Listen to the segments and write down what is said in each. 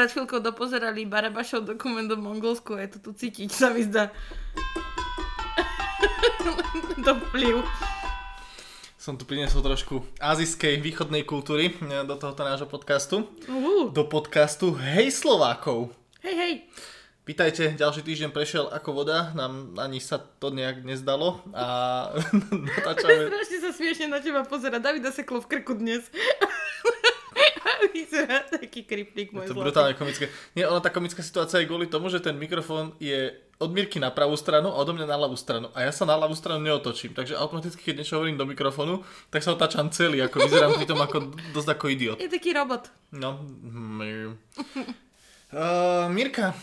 pred chvíľkou dopozerali Barabašov dokument o Mongolsku a je to tu cítiť, sa mi zdá. to vplyv. Som tu priniesol trošku azijskej východnej kultúry e, do tohoto nášho podcastu. Uh, Do podcastu Hej Slovákov. hej, hej. Vítajte, ďalší týždeň prešiel ako voda, nám ani sa to nejak nezdalo a natáčame... Strašne sa smiešne na teba pozera. Davida seklo v krku dnes. Vyzerá taký kryptík môj To je zlatý. brutálne komické. Nie, ona tá komická situácia je kvôli tomu, že ten mikrofón je od Mirky na pravú stranu a odo mňa na ľavú stranu. A ja sa na ľavú stranu neotočím. Takže automaticky, keď niečo hovorím do mikrofónu, tak sa otáčam celý. Ako vyzerám pri tom ako, dosť ako idiot. Je taký robot. No. mm, Uh, Mirka,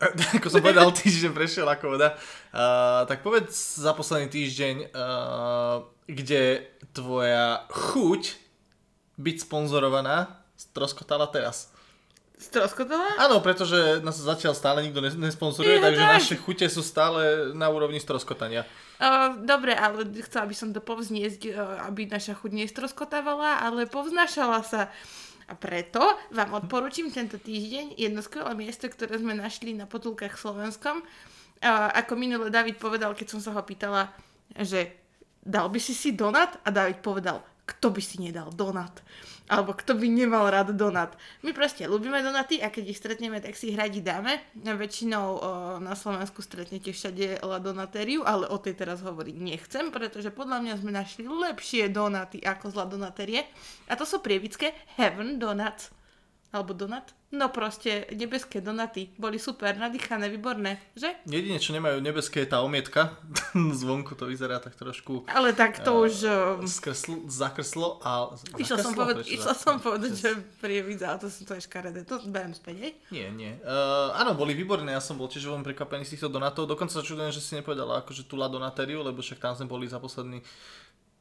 ako som povedal, týždeň prešiel ako voda. Uh, tak povedz za posledný týždeň, uh, kde tvoja chuť byť sponzorovaná stroskotala teraz. Stroskotala? Áno, pretože nás zatiaľ stále nikto nes- nesponzoruje, Je takže tak. naše chute sú stále na úrovni stroskotania. Uh, dobre, ale chcela by som to povzniesť, uh, aby naša chuť nestroskotávala, ale povznášala sa. A preto vám odporúčim tento týždeň jedno skvelé miesto, ktoré sme našli na potulkách Slovenskom. Uh, ako minule David povedal, keď som sa ho pýtala, že dal by si si donat? A David povedal, kto by si nedal donat? Alebo kto by nemal rád donat? My proste ľúbime donaty a keď ich stretneme, tak si ich radi dáme. Väčšinou o, na Slovensku stretnete všade la donatériu, ale o tej teraz hovoriť nechcem, pretože podľa mňa sme našli lepšie donaty ako z la. A to sú prievické Heaven Donuts. Alebo donat? No proste, nebeské donaty. Boli super, nadýchané, výborné, že? Jedine, čo nemajú nebeské, je tá omietka. Zvonku to vyzerá tak trošku Ale tak to Eh, už... o, skrsl, zakrslo a... Išla som, poved- išla som povedať, že prievidza, ale to, sú- to je škaredé. To berem späť, hej? Nie, nie. Uh, áno, boli výborné, ja som bol tiež veľmi prekvapený z týchto donatov. Dokonca sa čudujem, že si nepovedala akože tú La Donatériu, lebo však tam sme boli za posledný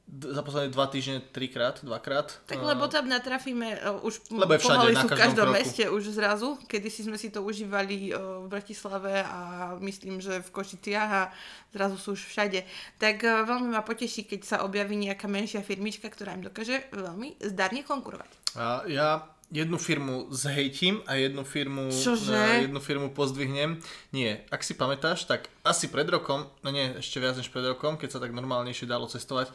za posledné dva týždne trikrát, dvakrát. Tak lebo tam natrafíme uh, už Lebo je všade, na v každom kroku. meste už zrazu. Kedy si sme si to užívali uh, v Bratislave a myslím, že v Košiciach a zrazu sú už všade. Tak uh, veľmi ma poteší, keď sa objaví nejaká menšia firmička, ktorá im dokáže veľmi zdarne konkurovať. A ja jednu firmu zhejtím a jednu firmu, Čože? jednu firmu pozdvihnem. Nie, ak si pamätáš, tak asi pred rokom, no nie, ešte viac než pred rokom, keď sa tak normálnejšie dalo cestovať,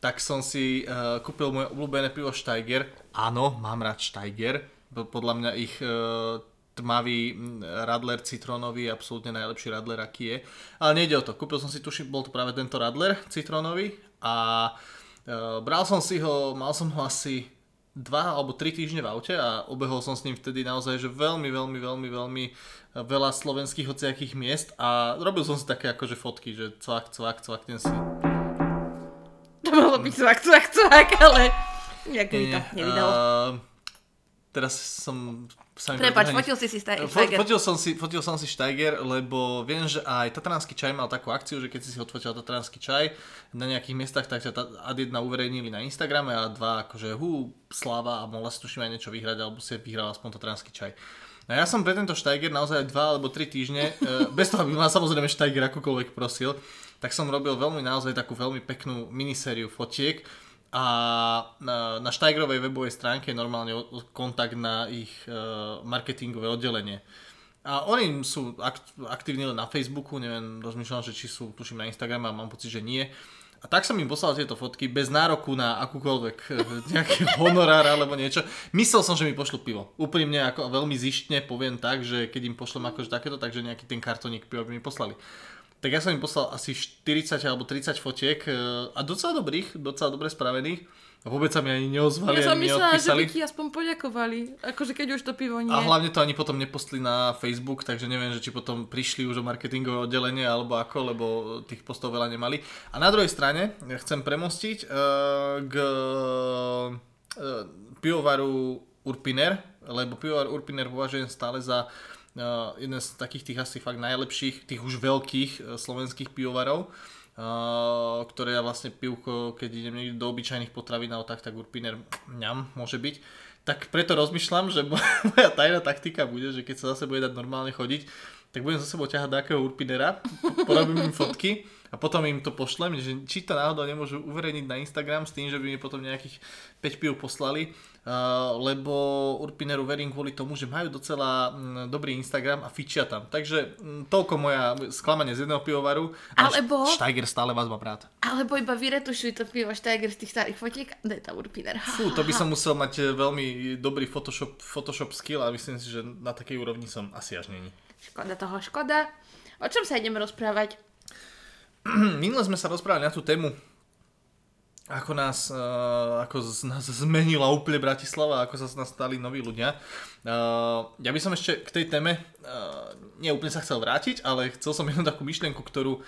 tak som si uh, kúpil moje obľúbené pivo Steiger. Áno, mám rád Steiger. Podľa mňa ich uh, tmavý mm, radler citrónový absolútne najlepší radler, aký je. Ale nejde o to. Kúpil som si, tuším, bol to práve tento radler citrónový a uh, bral som si ho, mal som ho asi dva alebo tri týždne v aute a obehol som s ním vtedy naozaj, že veľmi, veľmi, veľmi, veľmi veľa slovenských hociakých miest a robil som si také akože fotky, že cvak, cvak, cvaknem si. To malo byť cvak, cvak, cvak, ale nejak mi to nevydalo. Uh, teraz som sa Prepač, fotil si si Steiger. Fo- fotil, som si, fotil som si Steiger, lebo viem, že aj Tatranský čaj mal takú akciu, že keď si si odfotil Tatranský čaj na nejakých miestach, tak ťa ad jedna uverejnili na Instagrame a dva akože hú, sláva a mohla si tuším aj niečo vyhrať, alebo si vyhral aspoň Tatranský čaj. No ja som pre tento Steiger naozaj dva alebo tri týždne, e, bez toho, aby ma samozrejme Steiger akokoľvek prosil, tak som robil veľmi naozaj takú veľmi peknú minisériu fotiek a na, na Steigerovej webovej stránke je normálne kontakt na ich e, marketingové oddelenie. A oni sú akt, aktívni len na Facebooku, neviem, rozmýšľam, že či sú, tuším, na Instagrame a mám pocit, že nie. A tak som im poslal tieto fotky bez nároku na akúkoľvek e, nejaký honorár alebo niečo. Myslel som, že mi pošlu pivo. Úprimne, ako veľmi zištne poviem tak, že keď im pošlem akože takéto, takže nejaký ten kartoník piva by mi poslali. Tak ja som im poslal asi 40 alebo 30 fotiek e, a docela dobrých, docela dobre spravených. A vôbec sa mi ani neozvali, Ja som myslela, že by ti aspoň poďakovali. Akože keď už to pivo nie. A hlavne to ani potom nepostli na Facebook, takže neviem, že či potom prišli už o marketingové oddelenie alebo ako, lebo tých postov veľa nemali. A na druhej strane chcem premostiť uh, k uh, pivovaru Urpiner, lebo pivovar Urpiner považujem stále za uh, jeden z takých tých asi fakt najlepších, tých už veľkých uh, slovenských pivovarov. Uh, ktoré ja vlastne pivko, keď idem niekde do obyčajných potravín alebo tak, tak Urpiner ňam môže byť. Tak preto rozmýšľam, že mo- moja tajná taktika bude, že keď sa zase bude dať normálne chodiť, tak budem za sebou ťahať nejakého urpinera, porobím im fotky a potom im to pošlem, že či to náhodou nemôžu uverejniť na Instagram s tým, že by mi potom nejakých 5 pív poslali, lebo Urpineru verím kvôli tomu, že majú docela mm, dobrý Instagram a fičia tam. Takže mm, toľko moja sklamanie z jedného pivovaru. Alebo- Steiger stále vás má rád. Alebo iba vyretušuj to pivo Steiger z tých starých fotiek a daj tam Urpiner. Fú, to by som musel mať e, veľmi dobrý Photoshop, Photoshop skill a myslím si, že na takej úrovni som asi až není. Škoda toho, škoda. O čom sa ideme rozprávať? Minule sme sa rozprávali na tú tému, ako nás, uh, ako nás zmenila úplne Bratislava, ako sa z nás stali noví ľudia. Uh, ja by som ešte k tej téme, uh, nie úplne sa chcel vrátiť, ale chcel som jednu takú myšlienku, ktorú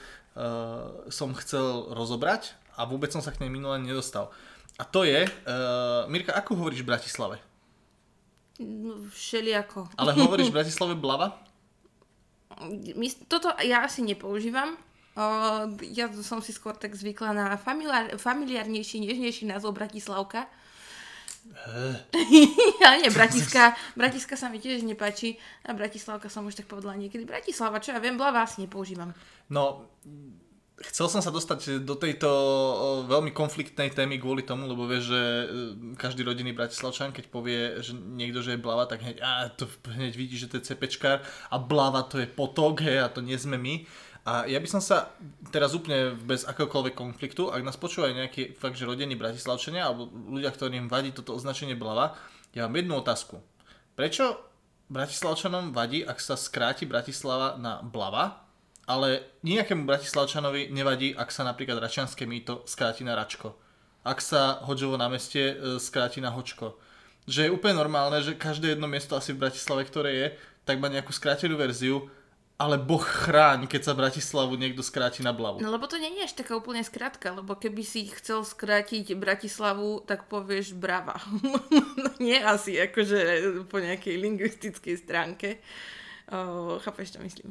som chcel rozobrať a vôbec som sa k nej minule nedostal. A to je, Mirka, ako hovoríš v Bratislave? Všeliako. Ale hovoríš v Bratislave blava? Toto ja asi nepoužívam. Ja som si skôr tak zvykla na familiár, familiárnejší, nežnejší názov Bratislavka. ja nie, Bratiska, Bratiska sa mi tiež nepáči a Bratislavka som už tak povedala niekedy. Bratislava, čo ja viem, blava asi nepoužívam. No, chcel som sa dostať do tejto veľmi konfliktnej témy kvôli tomu, lebo vieš, že e, každý rodinný bratislavčan, keď povie, že niekto, že je blava, tak hneď, á, to hneď vidí, že to je cepečkár a blava to je potok, hej, a to nie sme my. A ja by som sa teraz úplne bez akéhokoľvek konfliktu, ak nás počúvajú nejakí fakt, že rodení bratislavčania alebo ľudia, ktorým vadí toto označenie blava, ja mám jednu otázku. Prečo Bratislavčanom vadí, ak sa skráti Bratislava na blava, ale nejakému Bratislavčanovi nevadí, ak sa napríklad Račianské mýto skráti na Račko. Ak sa Hoďovo námestie e, skráti na Hočko. Že je úplne normálne, že každé jedno miesto asi v Bratislave, ktoré je, tak má nejakú skrátenú verziu, ale boh chráň, keď sa Bratislavu niekto skráti na blavu. No lebo to nie je až taká úplne skratka, lebo keby si chcel skrátiť Bratislavu, tak povieš Brava. no nie asi, akože po nejakej lingvistickej stránke. O, chápeš, čo myslím?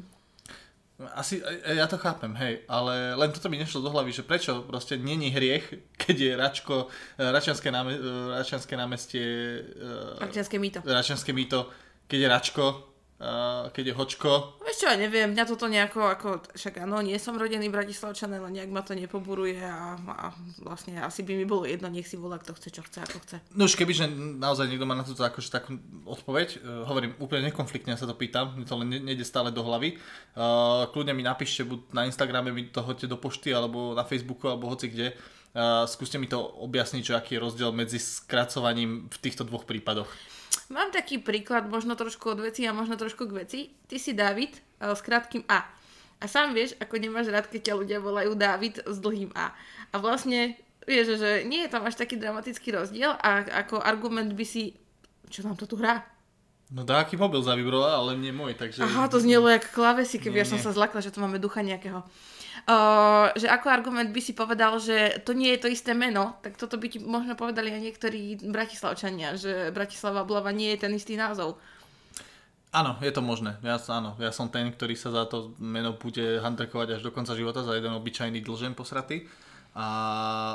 Asi, e, ja to chápem, hej, ale len toto mi nešlo do hlavy, že prečo proste není hriech, keď je Račko, e, Račianské, náme, e, Račianské námestie, e, Račianské mýto. Račianské mýto, keď je Račko, a keď je Hočko. Vieš čo, ja neviem, mňa toto nejako, ako, však áno, nie som rodený Bratislavčan, ale nejak ma to nepoburuje a, a vlastne asi by mi bolo jedno, nech si volá, kto chce, čo chce, ako chce. No už kebyže naozaj niekto má na toto akože takú odpoveď, uh, hovorím úplne nekonfliktne sa to pýtam, mi to len ne- nejde stále do hlavy. Uh, kľudne mi napíšte buď na Instagrame, mi to hoďte do pošty, alebo na Facebooku, alebo hoci kde. Uh, skúste mi to objasniť, že aký je rozdiel medzi skracovaním v týchto dvoch prípadoch. Mám taký príklad, možno trošku od veci a možno trošku k veci. Ty si David eh, s krátkým A. A sám vieš, ako nemáš rád, keď ťa ľudia volajú David s dlhým A. A vlastne, vieš, že nie je tam až taký dramatický rozdiel a ako argument by si... Čo nám to tu hrá? No dá aký mobil zavibroval, ale nie môj, takže... Aha, to znelo jak klávesy, keby Nie, ja som nie. sa zlakla, že tu máme ducha nejakého. Uh, že ako argument by si povedal, že to nie je to isté meno, tak toto by ti možno povedali aj niektorí bratislavčania, že Bratislava Blava nie je ten istý názov. Áno, je to možné. Ja, áno, ja som ten, ktorý sa za to meno bude handrkovať až do konca života za jeden obyčajný dlžen posratý. A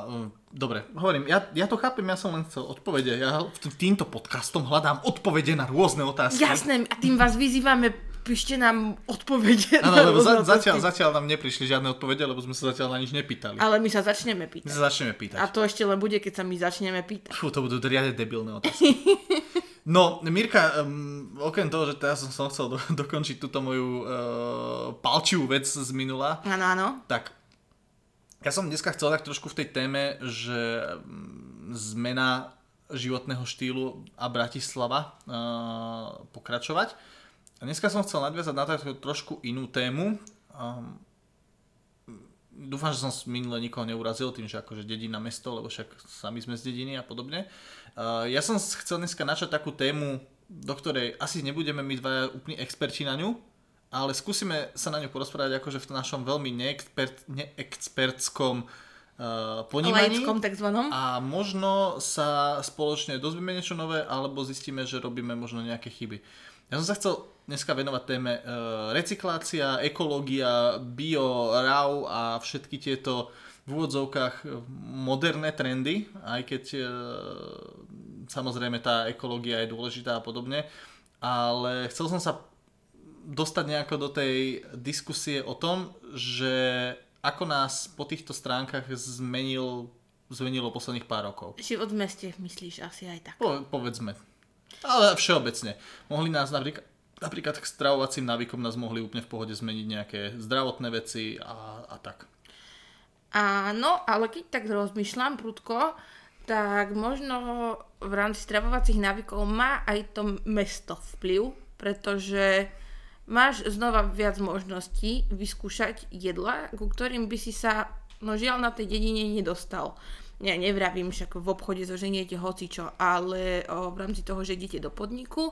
mm, dobre, hovorím, ja, ja to chápem, ja som len chcel odpovede. Ja týmto podcastom hľadám odpovede na rôzne otázky. Jasné, a tým vás vyzývame, píšte nám odpovede. Áno, lebo za, zatiaľ, zatiaľ nám neprišli žiadne odpovede, lebo sme sa zatiaľ na nič nepýtali. Ale my sa začneme My pýtať. sa začneme pýtať. A to ešte len bude, keď sa my začneme pýtať. Fú, to budú riadne debilné otázky. No, Mirka, um, okrem toho, že teraz som, som chcel do, dokončiť túto moju uh, palčivú vec z minula, Áno, áno. tak ja som dneska chcel tak trošku v tej téme, že mm, zmena životného štýlu a Bratislava uh, pokračovať. A dneska som chcel nadviazať na takú trošku inú tému. Um, dúfam, že som minule nikoho neurazil tým, že akože dedina mesto, lebo však sami sme z dediny a podobne. Uh, ja som chcel dneska načať takú tému, do ktorej asi nebudeme my dvaja úplní experti na ňu, ale skúsime sa na ňu porozprávať akože v našom veľmi neexpert, neexpertskom uh, ponímaní. Laickom takzvanom. A možno sa spoločne dozvieme niečo nové, alebo zistíme, že robíme možno nejaké chyby. Ja som sa chcel dneska venovať téme e, recyklácia, ekológia, bio, RAW a všetky tieto v úvodzovkách e, moderné trendy, aj keď e, samozrejme tá ekológia je dôležitá a podobne, ale chcel som sa dostať nejako do tej diskusie o tom, že ako nás po týchto stránkach zmenil, zmenilo posledných pár rokov. Život v meste myslíš asi aj tak. Po, povedzme. Ale všeobecne. Mohli nás napríklad, napríklad k stravovacím návykom nás mohli úplne v pohode zmeniť nejaké zdravotné veci a, a tak. Áno, ale keď tak rozmýšľam prudko, tak možno v rámci stravovacích návykov má aj to mesto vplyv, pretože máš znova viac možností vyskúšať jedla, ku ktorým by si sa, no žiaľ, na tej dedine nedostal. Ja nevravím, však v obchode zoženiete hocičo, ale o, v rámci toho, že idete do podniku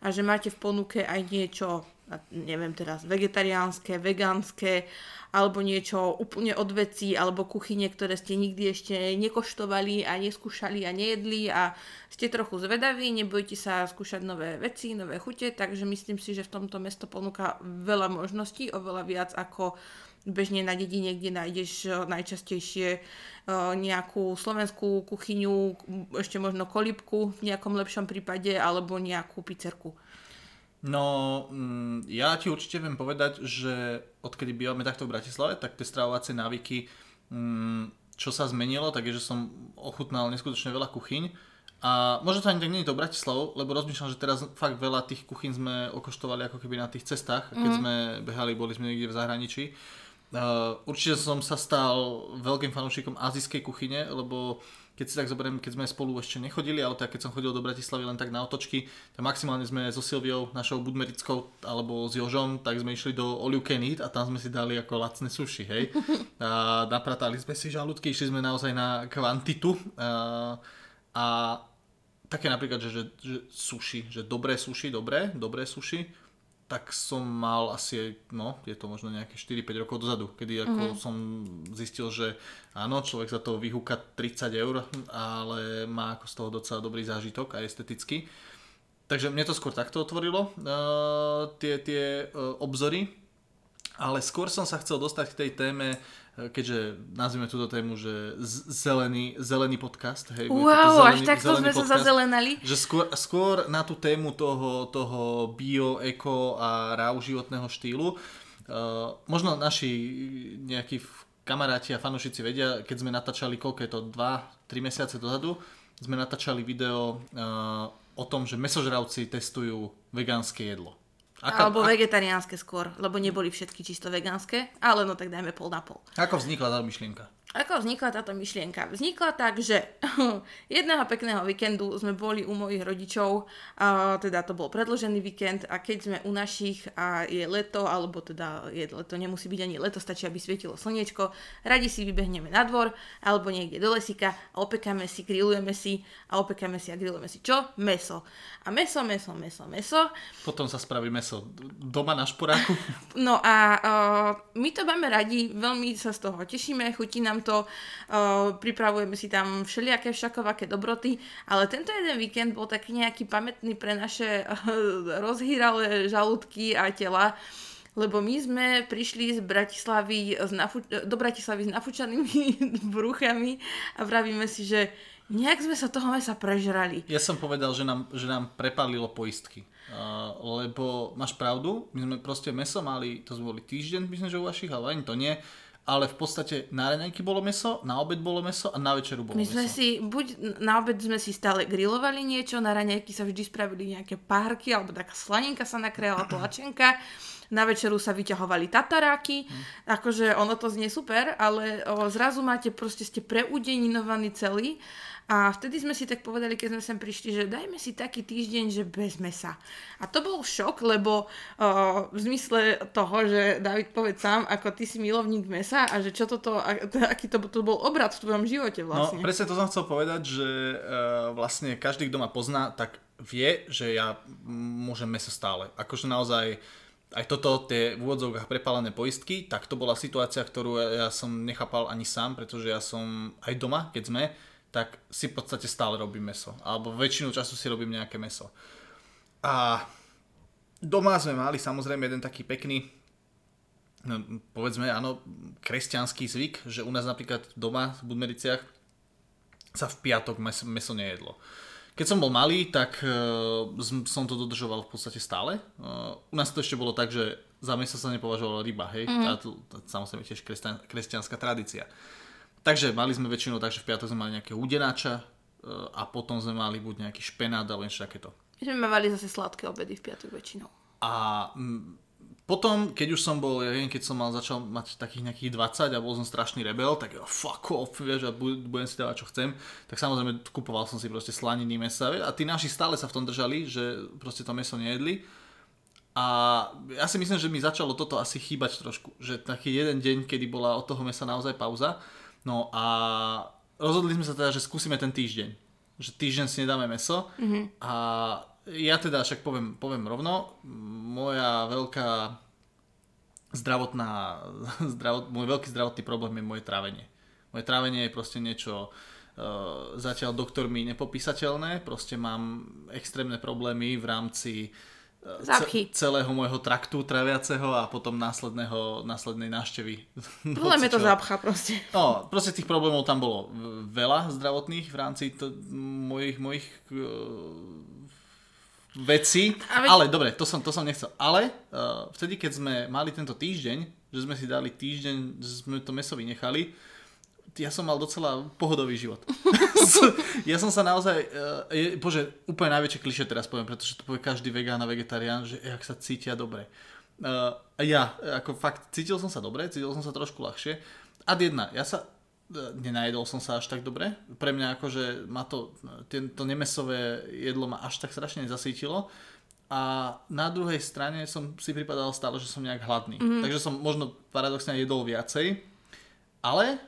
a že máte v ponuke aj niečo, neviem teraz, vegetariánske, vegánske, alebo niečo úplne od vecí, alebo kuchyne, ktoré ste nikdy ešte nekoštovali a neskúšali a nejedli a ste trochu zvedaví, nebojte sa skúšať nové veci, nové chute, takže myslím si, že v tomto mesto ponúka veľa možností, oveľa viac ako bežne na dedine, kde nájdeš eh, najčastejšie eh, nejakú slovenskú kuchyňu, ešte možno kolibku v nejakom lepšom prípade, alebo nejakú pizzerku. No, mm, ja ti určite viem povedať, že odkedy bývame takto v Bratislave, tak tie stravovacie návyky, mm, čo sa zmenilo, tak je, že som ochutnal neskutočne veľa kuchyň. A možno to ani tak nie je to Bratislavou, lebo rozmýšľam, že teraz fakt veľa tých kuchyň sme okoštovali ako keby na tých cestách, keď mm. sme behali, boli sme niekde v zahraničí. Uh, určite som sa stal veľkým fanúšikom azijskej kuchyne, lebo keď si tak zoberiem, keď sme spolu ešte nechodili, ale tak keď som chodil do Bratislavy len tak na otočky, tak maximálne sme so Silviou, našou budmerickou, alebo s Jožom, tak sme išli do All You Can Eat a tam sme si dali ako lacné suši, hej. A napratali sme si žalúdky, išli sme naozaj na kvantitu. A, a také napríklad, že, že, že suši, že dobré suši, dobré, dobré suši, tak som mal asi, no, je to možno nejaké 4-5 rokov dozadu, kedy ako mm-hmm. som zistil, že áno, človek za to vyhúka 30 eur, ale má ako z toho docela dobrý zážitok a estetický. Takže mne to skôr takto otvorilo, uh, tie, tie uh, obzory, ale skôr som sa chcel dostať k tej téme keďže nazvime túto tému, že zelený, zelený podcast. Hej, wow, zelený, až takto sme podcast, sa zazelenali. Že skôr, skôr na tú tému toho, toho bio, eko a ráv životného štýlu. Uh, možno naši nejakí kamaráti a fanúšici vedia, keď sme natáčali, koľko je to, 2-3 mesiace dozadu, sme natáčali video uh, o tom, že mesožravci testujú vegánske jedlo. Ako, Alebo vegetariánske skôr, lebo neboli všetky čisto vegánske, ale no tak dajme pol na pol. Ako vznikla tá myšlienka? Ako vznikla táto myšlienka? Vznikla tak, že jedného pekného víkendu sme boli u mojich rodičov, a teda to bol predložený víkend a keď sme u našich a je leto, alebo teda je leto, nemusí byť ani leto, stačí, aby svietilo slniečko, radi si vybehneme na dvor alebo niekde do lesika a opekáme si, grillujeme si a opekáme si a grillujeme si čo? Meso. A meso, meso, meso, meso. Potom sa spraví meso doma na šporáku. No a uh, my to máme radi, veľmi sa z toho tešíme, chutí nám to, uh, pripravujeme si tam všelijaké všakovaké dobroty, ale tento jeden víkend bol taký nejaký pamätný pre naše uh, rozhýralé žalúdky a tela, lebo my sme prišli z Bratislavy z nafu- do Bratislavy s nafúčanými bruchami a vravíme si, že nejak sme sa toho mesa prežrali. Ja som povedal, že nám, že nám prepalilo poistky. Uh, lebo máš pravdu, my sme proste meso mali, to sme boli týždeň, myslím, že u vašich, ale ani to nie ale v podstate na raňajky bolo meso, na obed bolo meso a na večeru bolo My sme meso. si, buď na obed sme si stále grilovali niečo, na raňajky sa vždy spravili nejaké párky, alebo taká slaninka sa nakréla, tlačenka, na večeru sa vyťahovali tataráky, hmm. akože ono to znie super, ale o, zrazu máte, proste ste preudeninovaní celý a vtedy sme si tak povedali, keď sme sem prišli, že dajme si taký týždeň, že bez mesa. A to bol šok, lebo uh, v zmysle toho, že David povedz sám, ako ty si milovník mesa a že čo toto, aký to, to bol obrad v tvojom živote no, vlastne. No presne to som chcel povedať, že uh, vlastne každý, kto ma pozná, tak vie, že ja môžem meso stále. Akože naozaj aj toto, tie v úvodzovkách prepálené poistky, tak to bola situácia, ktorú ja, ja som nechápal ani sám, pretože ja som aj doma, keď sme, tak si v podstate stále robím meso. Alebo väčšinu času si robím nejaké meso. A doma sme mali samozrejme jeden taký pekný, no, povedzme, áno, kresťanský zvyk, že u nás napríklad doma v Budmericiach sa v piatok meso, meso nejedlo. keď som bol malý, tak uh, som to dodržoval v podstate stále. Uh, u nás to ešte bolo tak, že za mesa sa nepovažovala ryba, hej. Mm. Tá, tá, samozrejme tiež kresťan, kresťanská tradícia. Takže mali sme väčšinou tak, že v piatok sme mali nejakého udenáča uh, a potom sme mali buď nejaký špenát alebo niečo takéto. My sme mali zase sladké obedy v piatok väčšinou. A potom, keď už som bol, ja viem, keď som mal, začal mať takých nejakých 20 a bol som strašný rebel, tak jo, fuck off, vieš, a budem si dávať, čo chcem, tak samozrejme kupoval som si proste slaniny mesa a tí naši stále sa v tom držali, že proste to meso nejedli. A ja si myslím, že mi začalo toto asi chýbať trošku, že taký jeden deň, kedy bola od toho mesa naozaj pauza. No a rozhodli sme sa teda, že skúsime ten týždeň. Že týždeň si nedáme meso mm-hmm. a ja teda však poviem, poviem rovno, moja veľká zdravotná, zdravot, môj veľký zdravotný problém je moje trávenie. Moje trávenie je proste niečo uh, zatiaľ doktormi nepopísateľné, proste mám extrémne problémy v rámci ce, celého môjho traktu traviaceho a potom následného, následnej návštevy. Problém je to zapcha proste. No, proste tých problémov tam bolo veľa zdravotných v rámci to, mojich, mojich uh, veci, veď... ale dobre, to som, to som nechcel. Ale uh, vtedy, keď sme mali tento týždeň, že sme si dali týždeň, že sme to meso vynechali, ja som mal docela pohodový život. ja som sa naozaj, uh, je, bože, úplne najväčšie kliše teraz poviem, pretože to povie každý vegán a vegetarián, že jak sa cítia dobre. Uh, ja, ako fakt, cítil som sa dobre, cítil som sa trošku ľahšie. Ad jedna, ja sa nenajedol som sa až tak dobre. Pre mňa akože ma to, to nemesové jedlo ma až tak strašne nezasítilo. A na druhej strane som si pripadal stále, že som nejak hladný. Mm-hmm. Takže som možno paradoxne jedol viacej. Ale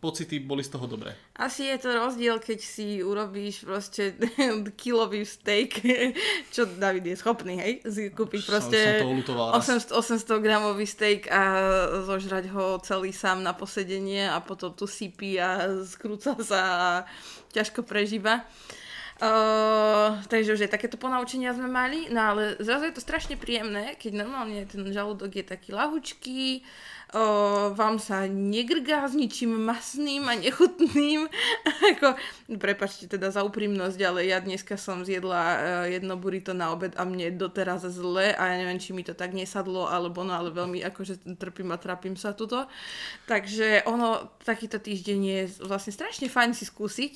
pocity boli z toho dobré. Asi je to rozdiel, keď si urobíš proste kilový steak, čo David je schopný, hej, kúpiť proste som 800, 800 gramový steak a zožrať ho celý sám na posedenie a potom tu sypí a skrúca sa a ťažko prežíva. Uh, takže už aj takéto ponaučenia sme mali, no ale zrazu je to strašne príjemné, keď normálne ten žalúdok je taký lahučký, o, vám sa negrgá s ničím masným a nechutným. Ako, prepačte teda za úprimnosť, ale ja dneska som zjedla uh, jedno burrito na obed a mne doteraz zle a ja neviem, či mi to tak nesadlo, alebo no, ale veľmi akože trpím a trapím sa tuto. Takže ono, takýto týždeň je vlastne strašne fajn si skúsiť.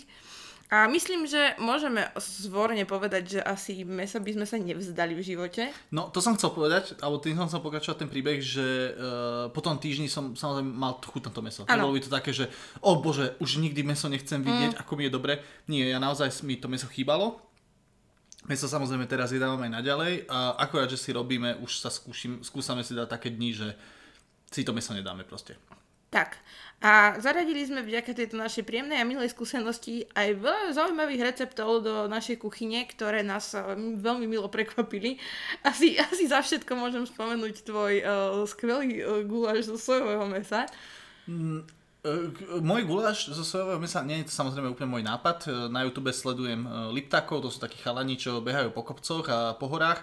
A myslím, že môžeme zvorne povedať, že asi mesa by sme sa nevzdali v živote. No, to som chcel povedať, alebo tým som chcel pokračovať ten príbeh, že uh, po tom týždni som samozrejme mal chuť na to meso. Nebolo by to také, že o oh, bože, už nikdy meso nechcem vidieť, mm. ako mi je dobre. Nie, ja naozaj mi to meso chýbalo. Meso samozrejme teraz jedávame aj naďalej a akorát, že si robíme, už sa skúšim, skúsame si dať také dni, že si to meso nedáme proste. Tak. A zaradili sme vďaka tejto našej príjemnej a milej skúsenosti aj veľa zaujímavých receptov do našej kuchyne, ktoré nás eh, veľmi milo prekvapili. Asi, asi za všetko môžem spomenúť tvoj uh, skvelý uh, guláš zo sojového mesa. Mm, môj guláš zo sojového mesa, nie je to samozrejme úplne môj nápad. Na YouTube sledujem Liptakov, to sú takí chalani, čo behajú po kopcoch a po horách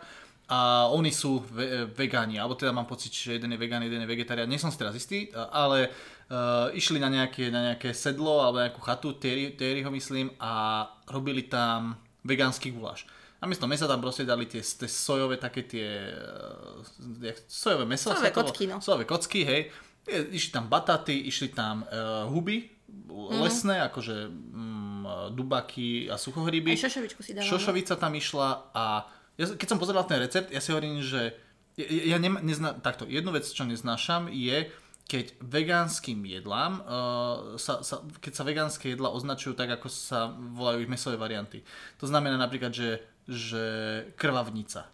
a oni sú ve- vegáni, alebo teda mám pocit, že jeden je vegán, jeden je vegetarián, nie som si teraz istý, ale uh, išli na nejaké, na nejaké sedlo alebo nejakú chatu, Thierry ho myslím, a robili tam vegánsky guláš. A miesto mesa tam proste dali tie, tie sojové také tie, uh, sojové meso. Sojové kocky, no. Sojové kocky, hej. Išli tam bataty, išli tam uh, huby, mm. lesné, akože um, dubaky a suchohryby. Aj šošovičku si dávala. Šošovica tam išla a ja, keď som pozeral ten recept, ja si hovorím, že ja, ja nema, nezna, takto, jednu vec, čo neznášam, je, keď vegánskym jedlám, uh, sa, sa, keď sa vegánske jedla označujú tak, ako sa volajú ich mesové varianty. To znamená napríklad, že, že krvavnica.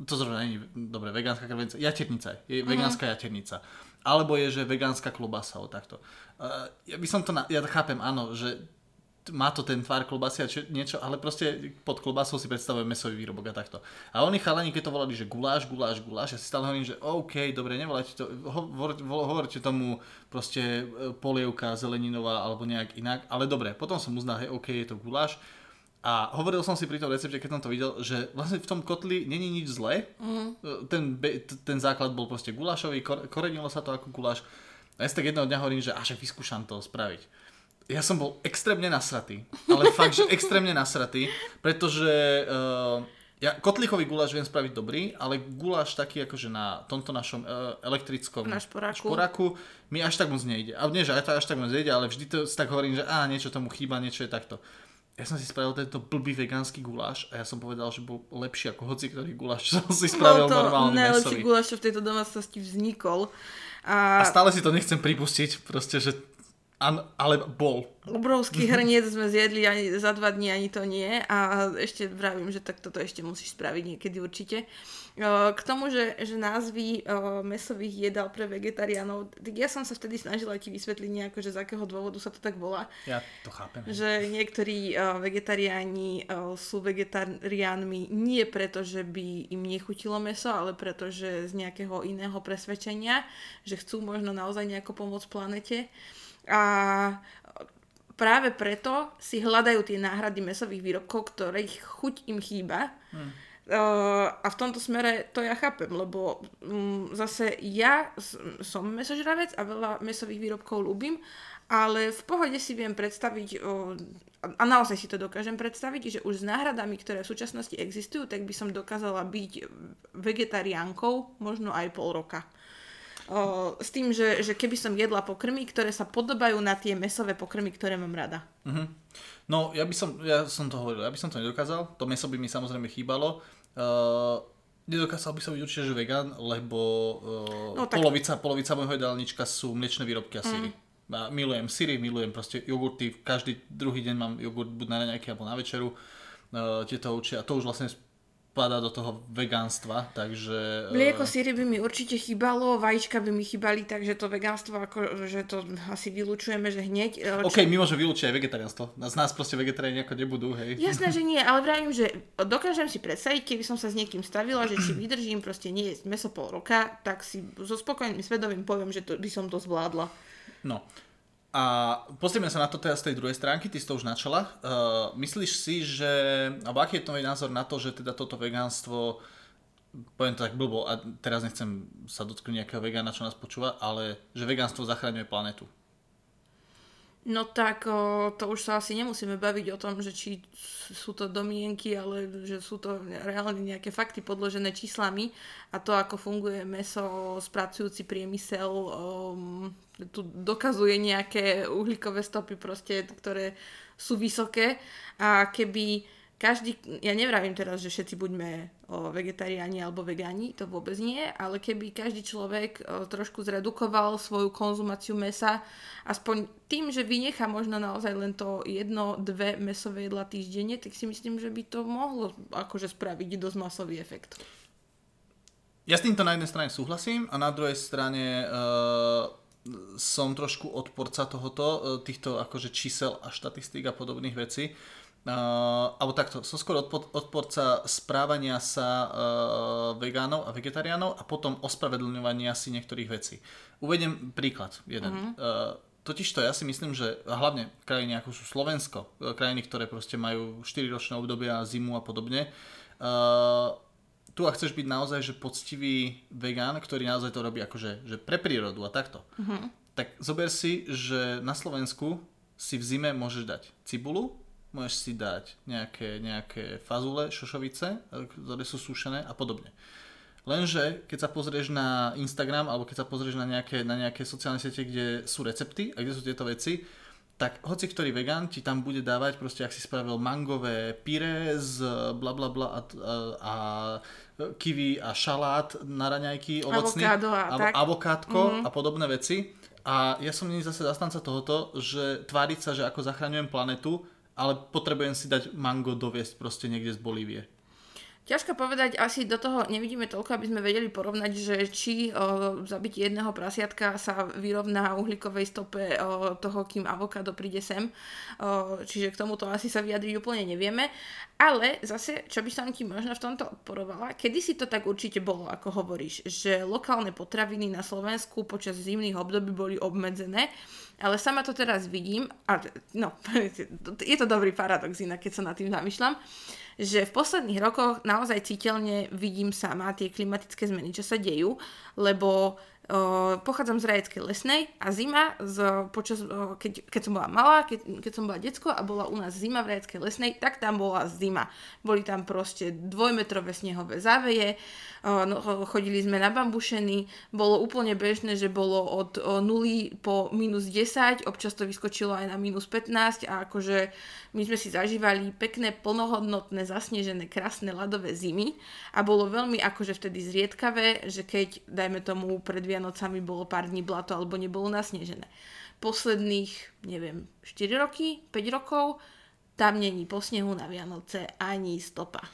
To zrovna není dobre, vegánska krvavnica. Jaternica je, uh-huh. vegánska jaternica. Alebo je, že vegánska klobasa, o takto. Uh, ja by som to, na, ja chápem, áno, že má to ten tvár klobasy a či, niečo, ale proste pod klobasou si predstavujem mesový výrobok a takto. A oni chalani, keď to volali, že guláš, guláš, guláš, ja si stále hovorím, že OK, dobre, nevolajte to, hovor, hovorte tomu proste e, polievka zeleninová alebo nejak inak, ale dobre, potom som uznal, hej, OK, je to guláš. A hovoril som si pri tom recepte, keď som to videl, že vlastne v tom kotli není nič zlé. Mm. Ten, ten základ bol proste gulášový, korenilo sa to ako guláš. A ja si tak jedného dňa hovorím, že až vyskúšam to spraviť ja som bol extrémne nasratý. Ale fakt, že extrémne nasratý, pretože uh, ja kotlíkový guláš viem spraviť dobrý, ale guláš taký akože na tomto našom uh, elektrickom Na šporáku. šporáku mi až tak moc nejde. A nie, že to až tak moc nejde, ale vždy to tak hovorím, že á, niečo tomu chýba, niečo je takto. Ja som si spravil tento blbý vegánsky guláš a ja som povedal, že bol lepší ako hoci ktorý guláš, čo som si spravil Bol to normálny najlepší guláš, čo v tejto domácnosti vznikol. A A, stále si to nechcem pripustiť, proste, že an, ale bol. obrovský hrniec sme zjedli ani za dva dní, ani to nie. A ešte vravím, že tak toto ešte musíš spraviť niekedy určite. O, K tomu, že, že názvy o, mesových jedál pre vegetariánov, tak ja som sa vtedy snažila ti vysvetliť nejako, že z akého dôvodu sa to tak volá. Ja to chápem. Že niektorí uh, vegetariáni sú vegetariánmi nie preto, že by im nechutilo meso, ale preto, že z nejakého iného presvedčenia, že chcú možno naozaj nejako pomôcť planete. A práve preto si hľadajú tie náhrady mesových výrobkov, ktorých chuť im chýba. Hm. Uh, a v tomto smere to ja chápem, lebo um, zase ja som mesožravec a veľa mesových výrobkov ľúbim, ale v pohode si viem predstaviť, uh, a naozaj si to dokážem predstaviť, že už s náhradami, ktoré v súčasnosti existujú, tak by som dokázala byť vegetariánkou možno aj pol roka. Uh, s tým, že, že keby som jedla pokrmy, ktoré sa podobajú na tie mesové pokrmy, ktoré mám rada. Mhm. No, ja by som, ja som to hovoril, ja by som to nedokázal, to meso by mi samozrejme chýbalo. Uh, nedokázal by som byť určite, že vegan, lebo uh, No, tak- polovica, polovica môjho jedálnička sú mliečne výrobky a síry. A milujem syry, milujem proste jogurty, každý druhý deň mám jogurt buď na raňajky alebo na večeru. Uh, tieto určite, a to už vlastne spadá do toho vegánstva, takže... uh, Mlieko, síry by mi určite chýbalo, vajíčka by mi chýbali, takže to vegánstvo, ako, že to asi vylúčujeme, že hneď. e, čo- OK, my môžeme vylúčiť aj vegetariánstvo. Z nás proste vegetariáni ako nebudú, hej. Jasné, že nie, ale vravím, že dokážem si predstaviť, keby som sa s niekým stavila, že či vydržím proste nie jesť meso pol roka, tak si so spokojným svedomím poviem, že to, by som to zvládla. No. A pozrieme sa na to teraz z tej druhej stránky, ty si to už načala. Uh, myslíš si, že, alebo aký je tvoj názor na to, že teda toto vegánstvo, poviem to tak blbo, a teraz nechcem sa dotknúť nejakého vegána, čo nás počúva, ale že vegánstvo zachraňuje planetu. No tak to už sa asi nemusíme baviť o tom, že či sú to domienky, ale že sú to reálne nejaké fakty podložené číslami a to, ako funguje meso spracujúci priemysel, tu dokazuje nejaké uhlíkové stopy proste, ktoré sú vysoké. A keby každý, ja nevravím teraz, že všetci buďme o, vegetariáni alebo vegáni, to vôbec nie, ale keby každý človek o, trošku zredukoval svoju konzumáciu mesa, aspoň tým, že vynechá možno naozaj len to jedno, dve mesové jedla týždenne, tak si myslím, že by to mohlo akože spraviť dosť masový efekt. Ja s týmto na jednej strane súhlasím a na druhej strane uh, som trošku odporca tohoto, uh, týchto akože čísel a štatistík a podobných vecí. Uh, alebo takto, som skôr odpo- odporca správania sa uh, vegánov a vegetariánov a potom ospravedlňovania si niektorých vecí. Uvediem príklad jeden. Uh, totiž to ja si myslím, že a hlavne krajiny ako sú Slovensko, krajiny, ktoré proste majú 4 ročné obdobia, zimu a podobne, uh, tu ak chceš byť naozaj že poctivý vegán, ktorý naozaj to robí akože že pre prírodu a takto, Mhm. tak zober si, že na Slovensku si v zime môžeš dať cibulu, môžeš si dať nejaké, nejaké fazule, šošovice, ktoré sú sušené a podobne. Lenže keď sa pozrieš na Instagram alebo keď sa pozrieš na nejaké, na nejaké sociálne siete, kde sú recepty a kde sú tieto veci, tak hoci ktorý vegán ti tam bude dávať proste, ak si spravil mangové pyré z bla bla bla a, a, a kiwi a šalát na raňajky ovocný. Avokádo a avo- tak. avokádko a podobné veci. A ja som není zase zastanca tohoto, že tváriť sa, že ako zachraňujem planetu, ale potrebujem si dať mango doviesť proste niekde z Bolívie. Ťažko povedať, asi do toho nevidíme toľko, aby sme vedeli porovnať, že či o, zabitie jedného prasiatka sa vyrovná uhlíkovej stope o, toho, kým avokádo príde sem. O, čiže k tomuto asi sa vyjadriť úplne nevieme. Ale zase, čo by som ti možno v tomto odporovala, kedy si to tak určite bolo, ako hovoríš, že lokálne potraviny na Slovensku počas zimných období boli obmedzené, ale sama to teraz vidím, a no, je to dobrý paradox inak, keď sa nad tým zamýšľam, že v posledných rokoch naozaj citeľne vidím sama tie klimatické zmeny, čo sa dejú, lebo Pochádzam z Rajeckej lesnej a zima, z, počas, o, keď, keď som bola malá, keď, keď som bola decko a bola u nás zima v Rajeckej lesnej, tak tam bola zima. Boli tam proste dvojmetrové snehové záveje, o, no, chodili sme na bambušeny, bolo úplne bežné, že bolo od o, 0 po minus 10, občas to vyskočilo aj na minus 15 a akože my sme si zažívali pekné, plnohodnotné, zasnežené, krásne ľadové zimy a bolo veľmi akože vtedy zriedkavé, že keď, dajme tomu, pred Vianocami bolo pár dní blato alebo nebolo nasnežené. Posledných, neviem, 4 roky, 5 rokov, tam není po snehu na Vianoce ani stopa.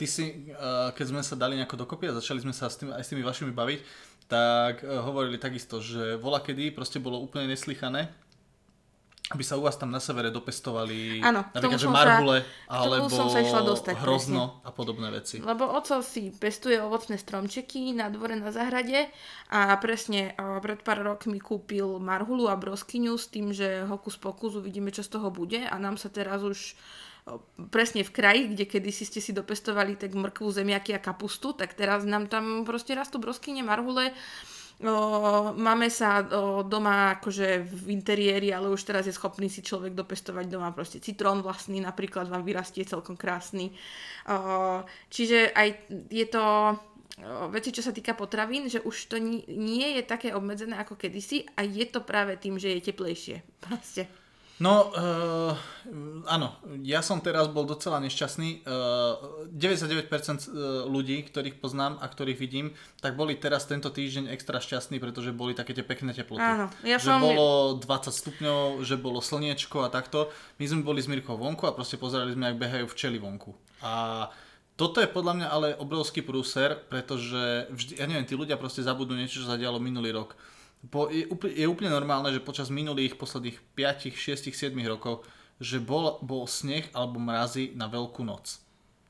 Ty si, keď sme sa dali nejako dokopy a začali sme sa s tým, aj s tými vašimi baviť, tak hovorili takisto, že vola kedy proste bolo úplne neslychané, aby sa u vás tam na severe dopestovali Áno, napríklad, že marhule, sa, alebo som sa išla dostať, hrozno presne. a podobné veci. Lebo oco si pestuje ovocné stromčeky na dvore na zahrade a presne pred pár rokmi kúpil marhulu a broskyňu s tým, že hokus pokus uvidíme, čo z toho bude a nám sa teraz už presne v kraji, kde kedysi ste si dopestovali tak mrkvu, zemiaky a kapustu, tak teraz nám tam proste rastú broskyne, marhule O, máme sa o, doma akože v interiéri, ale už teraz je schopný si človek dopestovať doma proste citrón vlastný, napríklad vám vyrastie celkom krásny. O, čiže aj je to veci, čo sa týka potravín, že už to nie je také obmedzené ako kedysi a je to práve tým, že je teplejšie. Proste. No, uh, áno, ja som teraz bol docela nešťastný. Uh, 99% ľudí, ktorých poznám a ktorých vidím, tak boli teraz tento týždeň extra šťastní, pretože boli také tie pekné teploty. Áno, ja že som... bolo 20 stupňov, že bolo slniečko a takto. My sme boli s Mirkou vonku a proste pozerali sme, ak behajú včely vonku. A toto je podľa mňa ale obrovský prúser, pretože vždy, ja neviem, tí ľudia proste zabudnú niečo, čo sa dialo minulý rok po, je, je úplne normálne, že počas minulých posledných 5, 6, 7 rokov, že bol, bol sneh alebo mrazy na veľkú noc.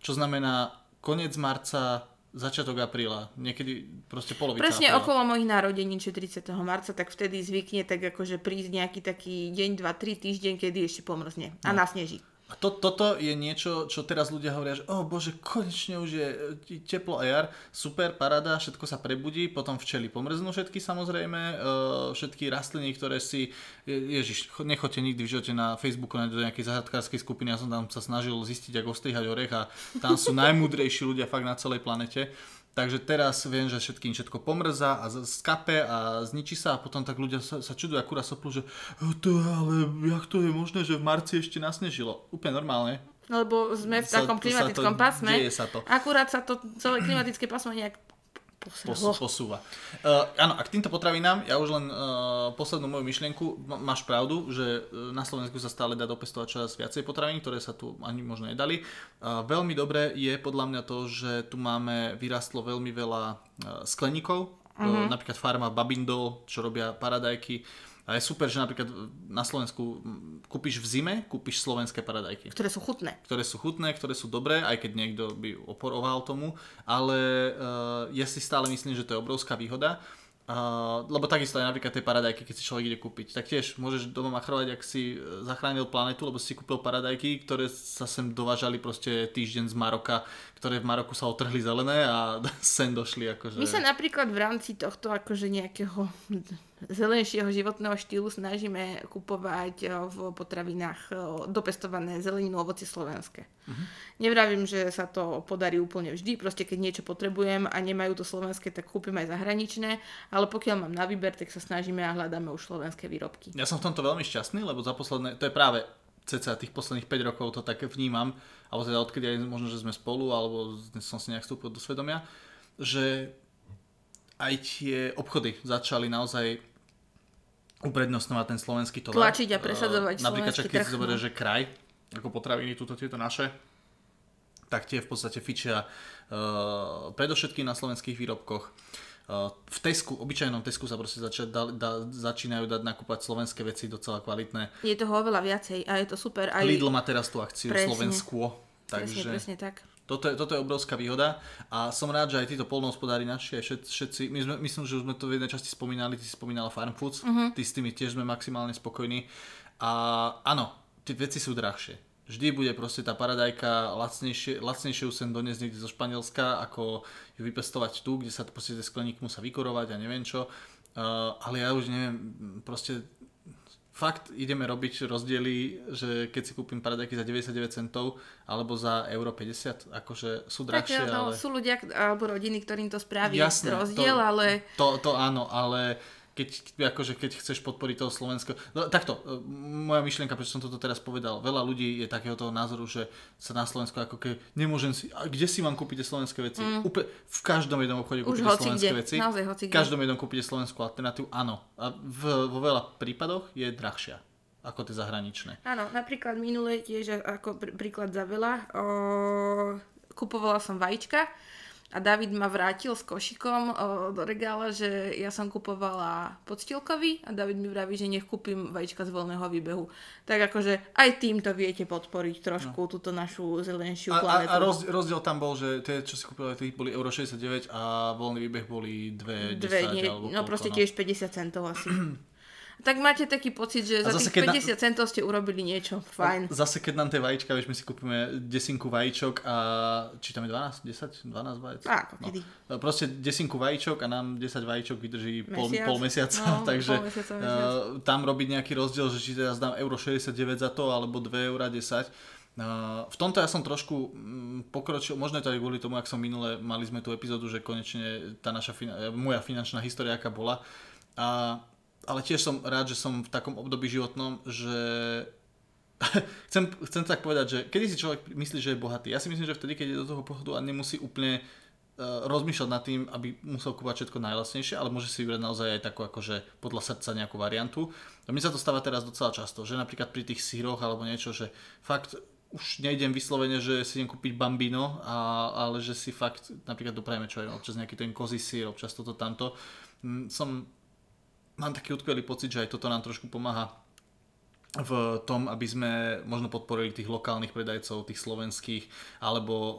Čo znamená koniec marca, začiatok apríla, niekedy proste polovica Presne apríla. okolo mojich narodenín, či 30. marca, tak vtedy zvykne tak akože prísť nejaký taký deň, 2, 3 týždeň, kedy ešte pomrzne a no. nasneží. To, toto je niečo, čo teraz ľudia hovoria, že oh bože, konečne už je e, teplo a jar, super, parada, všetko sa prebudí, potom včely pomrznú všetky samozrejme, uh, všetky rastliny, ktoré si, ježiš, nechoďte nikdy v živote na Facebooku na do nejakej zahradkárskej skupiny, ja som tam sa snažil zistiť, ako ostrihať orech a tam sú najmúdrejší ľudia fakt na celej planete Takže teraz viem, že všetkým všetko pomrzá a skape a zničí sa a potom tak ľudia sa, sa čudujú akurát soplu, že to je, ale jak to je možné, že v marci ešte nasnežilo. Úplne normálne. Lebo sme v takom klimatickom pásme. Deje sa to. Akurát sa to celé klimatické pásmo nejak Pos, posúva. Uh, áno, a k týmto potravinám, ja už len uh, poslednú moju myšlienku, m- máš pravdu, že uh, na Slovensku sa stále dá dopestovať čoraz viacej potravín, ktoré sa tu ani možno nedali. Uh, veľmi dobré je podľa mňa to, že tu máme, vyrastlo veľmi veľa uh, skleníkov, uh-huh. uh, napríklad farma Babindo, čo robia paradajky, a je super, že napríklad na Slovensku kúpiš v zime, kúpiš slovenské paradajky. Ktoré sú chutné. Ktoré sú chutné, ktoré sú dobré, aj keď niekto by oporoval tomu, ale uh, ja si stále myslím, že to je obrovská výhoda. Uh, lebo takisto aj napríklad tie paradajky, keď si človek ide kúpiť, tak tiež môžeš doma machrovať, ak si e, zachránil planetu, lebo si kúpil paradajky, ktoré sa sem dovážali proste týždeň z Maroka, ktoré v Maroku sa otrhli zelené a sem došli akože... My sa napríklad v rámci tohto akože nejakého zelenšieho životného štýlu snažíme kupovať eh, v potravinách eh, dopestované zeleninu, ovoci slovenské. Uh-huh. Nevravím, že sa to podarí úplne vždy, proste keď niečo potrebujem a nemajú to slovenské, tak kúpim aj zahraničné, ale pokiaľ mám na výber, tak sa snažíme a hľadáme už slovenské výrobky. Ja som v tomto veľmi šťastný, lebo za posledné, to je práve cca tých posledných 5 rokov to tak vnímam, alebo teda odkedy aj možno, že sme spolu, alebo som si nejak vstúpil do svedomia, že aj tie obchody začali naozaj uprednostňovať ten slovenský tovar. Tlačiť a presadzovať uh, Napríklad, keď si zoberie, že kraj, ako potraviny, túto tieto naše, tak tie v podstate fičia uh, predovšetkým na slovenských výrobkoch. Uh, v Tesku, obyčajnom Tesku sa proste zača, da, da, začínajú dať nakúpať slovenské veci docela kvalitné. Je toho oveľa viacej a je to super. Aj... Lidl má teraz tú akciu presne. Slovensko. Takže... Presne, presne tak. Toto je, toto je obrovská výhoda a som rád, že aj títo polnohospodári naši, aj všetci, všetci my sme, myslím, že už sme to v jednej časti spomínali, ty si spomínala Farm Foods, uh-huh. ty s tými tiež sme maximálne spokojní a áno, tie veci sú drahšie. Vždy bude proste tá paradajka lacnejšie, lacnejšie už sem doniesť niekde zo Španielska, ako ju vypestovať tu, kde sa proste skleník musia vykorovať a neviem čo. Uh, ale ja už neviem, proste fakt ideme robiť rozdiely, že keď si kúpim paradajky za 99 centov alebo za euro 50, akože sú drahšie, tak, no, ale... sú ľudia alebo rodiny, ktorým to spraví Jasné, rozdiel, to, ale... To, to áno, ale keď, akože, keď chceš podporiť toho Slovenska... No, takto, e, moja myšlienka, prečo som toto teraz povedal, veľa ľudí je takého toho názoru, že sa na Slovensku ako keď nemôžem si... A kde si vám kúpite slovenské veci? Mm. Úplne, v každom jednom obchode Už kúpite slovenské kde, veci. naozaj hoci v každom jednom kúpite slovenskú alternatívu, áno. A v, vo veľa prípadoch je drahšia ako tie zahraničné. Áno, napríklad minulé tiež ako pr- príklad za veľa. O, kupovala som vajíčka a David ma vrátil s košikom do regála, že ja som kupovala podstilkový a David mi vraví, že nech kúpim vajíčka z voľného výbehu. Tak akože aj týmto viete podporiť trošku no. túto našu zelenšiu A, a, planetu. a rozdiel, rozdiel tam bol, že tie, čo si kúpili, tých boli euro 69 a voľný výbeh boli 2, Dve, 10 nie, alebo no proste no. tiež 50 centov asi. tak máte taký pocit, že A za tých keď na- 50 centov ste urobili niečo. Fajn. Zase keď nám tie vajíčka, vieš, my si kúpime desinku vajíčok a či tam je 12, 10, 12 vajec? Ako kedy. No. Proste desinku vajíčok a nám 10 vajíčok vydrží pol, Mesiac. pol mesiaca, No, takže pol mesiaca, mesiac. uh, tam robiť nejaký rozdiel, že či teraz dám euro 69 za to, alebo 2 eura 10. Uh, v tomto ja som trošku mm, pokročil, možno to aj kvôli tomu, ak som minule, mali sme tú epizódu, že konečne tá naša, fina- moja finančná história, aká bola. A, ale tiež som rád, že som v takom období životnom, že chcem, chcem tak povedať, že kedy si človek myslí, že je bohatý. Ja si myslím, že vtedy, keď je do toho pochodu a nemusí úplne uh, rozmýšľať nad tým, aby musel kúpať všetko najlasnejšie, ale môže si vybrať naozaj aj takú akože podľa srdca nejakú variantu. A mne sa to stáva teraz docela často, že napríklad pri tých síroch alebo niečo, že fakt už nejdem vyslovene, že si idem kúpiť bambino, a, ale že si fakt napríklad doprajeme čo aj občas nejaký ten kozí sír, občas toto tamto. Mm, Som, mám taký utkvelý pocit, že aj toto nám trošku pomáha v tom, aby sme možno podporili tých lokálnych predajcov, tých slovenských, alebo uh,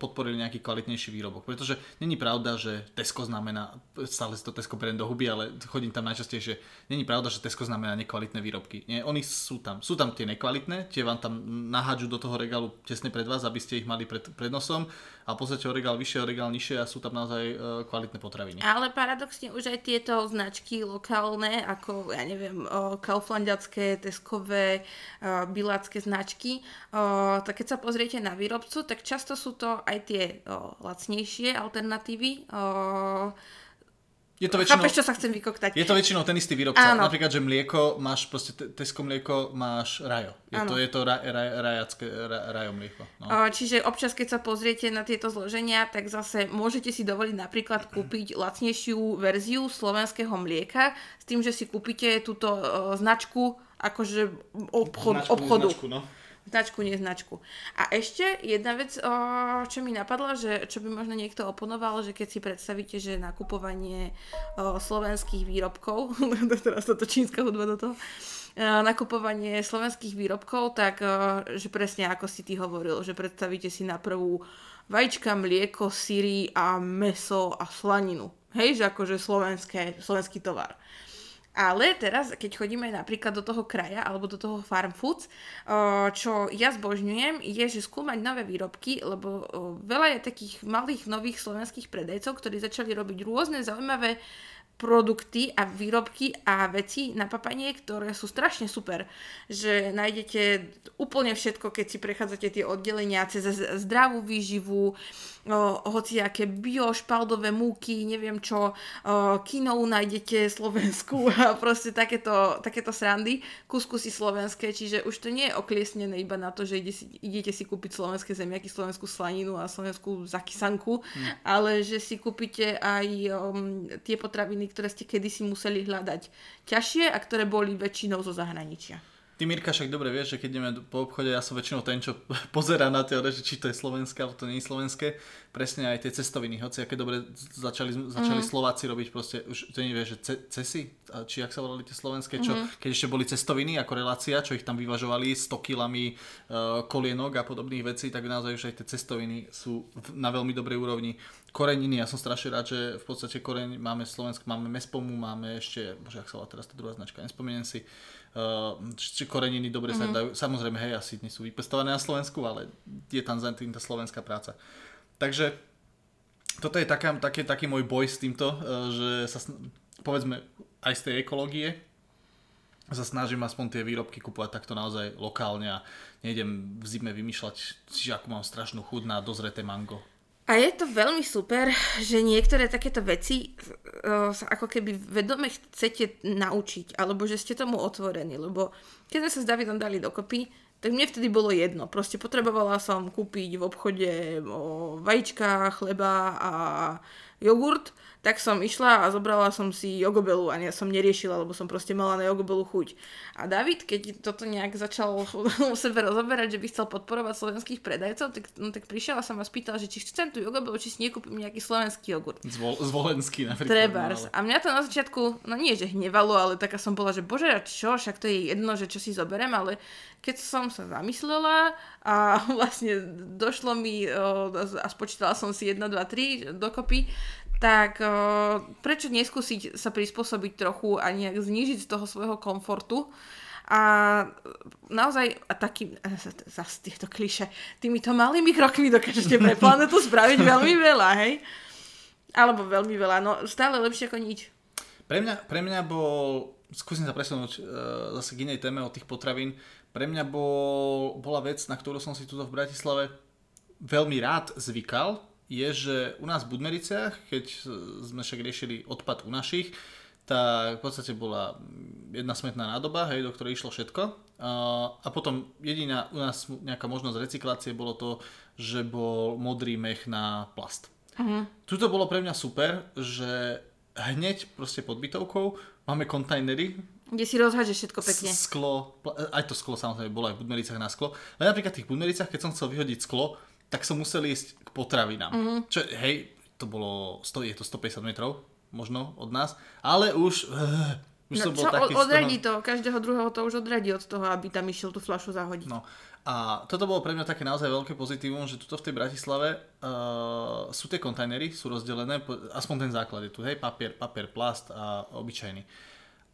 podporili nejaký kvalitnejší výrobok. Pretože není pravda, že Tesco znamená, stále si to Tesco beriem do huby, ale chodím tam najčastejšie, není pravda, že Tesco znamená nekvalitné výrobky. Nie, oni sú tam. Sú tam tie nekvalitné, tie vám tam nahádžu do toho regálu tesne pred vás, aby ste ich mali pred, pred nosom a v podstate o regál vyššie, o regál nižšie a sú tam naozaj uh, kvalitné potraviny. Ale paradoxne už aj tieto značky lokálne, ako ja neviem, o, kauflandiacké, teskové, o, bilácké značky, o, tak keď sa pozriete na výrobcu, tak často sú to aj tie lacnejšie alternatívy. Je to väčšinou... chápeš, čo sa chcem vykoktať? Je to väčšinou ten istý výrobca. Áno. Napríklad, že mlieko máš, proste te- Tesco mlieko máš rajo. Je Áno. to, je to ra, ra, rajacké, ra, rajo mlieko. No. Čiže občas, keď sa pozriete na tieto zloženia, tak zase môžete si dovoliť napríklad kúpiť lacnejšiu verziu slovenského mlieka s tým, že si kúpite túto značku akože obchod, Značku, obchodu. Značku, no. Značku, nie značku. A ešte jedna vec, o, čo mi napadla, že čo by možno niekto oponoval, že keď si predstavíte, že nakupovanie o, slovenských výrobkov, teraz toto čínska hudba do toho, o, nakupovanie slovenských výrobkov, tak o, že presne ako si ty hovoril, že predstavíte si na prvú vajíčka, mlieko, syry a meso a slaninu. Hej, že akože slovenské, slovenský tovar. Ale teraz, keď chodíme napríklad do toho kraja alebo do toho farm foods, čo ja zbožňujem, je, že skúmať nové výrobky, lebo veľa je takých malých nových slovenských predajcov, ktorí začali robiť rôzne zaujímavé produkty a výrobky a veci na papanie, ktoré sú strašne super. Že nájdete úplne všetko, keď si prechádzate tie oddelenia cez zdravú výživu, hociaké bio, špaldové múky, neviem čo, kinou nájdete Slovensku a proste takéto, takéto srandy, kuskusy slovenské, čiže už to nie je okliesnené iba na to, že ide si, idete si kúpiť slovenské zemiaky, slovenskú slaninu a slovenskú zakysanku, hmm. ale že si kúpite aj um, tie potraviny, ktoré ste kedysi museli hľadať ťažšie a ktoré boli väčšinou zo zahraničia. Ty Mirka však dobre vieš, že keď ideme po obchode, ja som väčšinou ten, čo pozera na tie, že či to je slovenské alebo to nie je slovenské. Presne aj tie cestoviny, hoci aké dobre začali, začali mm. Slováci robiť proste, už to nie vieš, že ce, cesy, či jak sa volali tie slovenské, čo, mm. keď ešte boli cestoviny ako relácia, čo ich tam vyvažovali 100 kilami uh, kolienok a podobných vecí, tak naozaj už aj tie cestoviny sú na veľmi dobrej úrovni. Koreniny, ja som strašne rád, že v podstate koreň máme Slovensk, máme Mespomu, máme ešte, bože, ak sa volá teraz tá druhá značka, nespomeniem si, uh, či koreniny dobre mm-hmm. sa dajú. Samozrejme, hej, asi nie sú vypestované na Slovensku, ale je tam za tým tá slovenská práca. Takže toto je taká, taký, taký môj boj s týmto, uh, že sa povedzme aj z tej ekológie sa snažím aspoň tie výrobky kupovať takto naozaj lokálne a nejdem v zime vymýšľať, že akú mám strašnú chuť na dozreté mango. A je to veľmi super, že niektoré takéto veci uh, sa ako keby vedome chcete naučiť, alebo že ste tomu otvorení, lebo keď sme sa s Davidom dali dokopy, tak mne vtedy bolo jedno. Proste potrebovala som kúpiť v obchode vajíčka, chleba a jogurt tak som išla a zobrala som si jogobelu a ja som neriešila, lebo som proste mala na jogobelu chuť. A David, keď toto nejak začal u sebe rozoberať, že by chcel podporovať slovenských predajcov, tak, no, tak prišiel a sa ma spýtal, že či chcem tú jogobelu, či si nekúpim nejaký slovenský jogurt. Zvol, zvolenský napríklad. Trebárs. No, ale... A mňa to na začiatku, no nie, že hnevalo, ale taká som bola, že bože, čo, však to je jedno, že čo si zoberiem, ale keď som sa zamyslela a vlastne došlo mi a spočítala som si 1, 2, 3 dokopy, tak uh, prečo neskúsiť sa prispôsobiť trochu a nejak znížiť z toho svojho komfortu a naozaj a taký, zase tieto kliše, týmito malými krokmi dokážete pre planetu spraviť veľmi veľa, hej? Alebo veľmi veľa, no stále lepšie ako nič. Pre mňa, pre mňa bol, skúsim sa presunúť uh, zase k inej téme od tých potravín, pre mňa bol, bola vec, na ktorú som si tu v Bratislave veľmi rád zvykal, je, že u nás v Budmericiach, keď sme však riešili odpad u našich, tak v podstate bola jedna smetná nádoba, hej, do ktorej išlo všetko. A potom jediná u nás nejaká možnosť recyklácie bolo to, že bol modrý mech na plast. Uh-huh. Tuto bolo pre mňa super, že hneď proste pod bytovkou máme kontajnery, kde si rozhážeš všetko pekne. Sklo, aj to sklo samozrejme bolo aj v Budmericách na sklo. Ale napríklad v tých Budmericách, keď som chcel vyhodiť sklo, tak som musel ísť k potravinám. Mm-hmm. Čo, hej, to bolo, 100, je to 150 metrov možno od nás, ale už... Uh, už no, som bol čo, taký odradí toho... to, každého druhého to už odradí od toho, aby tam išiel tú flašu zahodiť. No. A toto bolo pre mňa také naozaj veľké pozitívum, že tuto v tej Bratislave uh, sú tie kontajnery, sú rozdelené, aspoň ten základ je tu, hej, papier, papier, plast a obyčajný.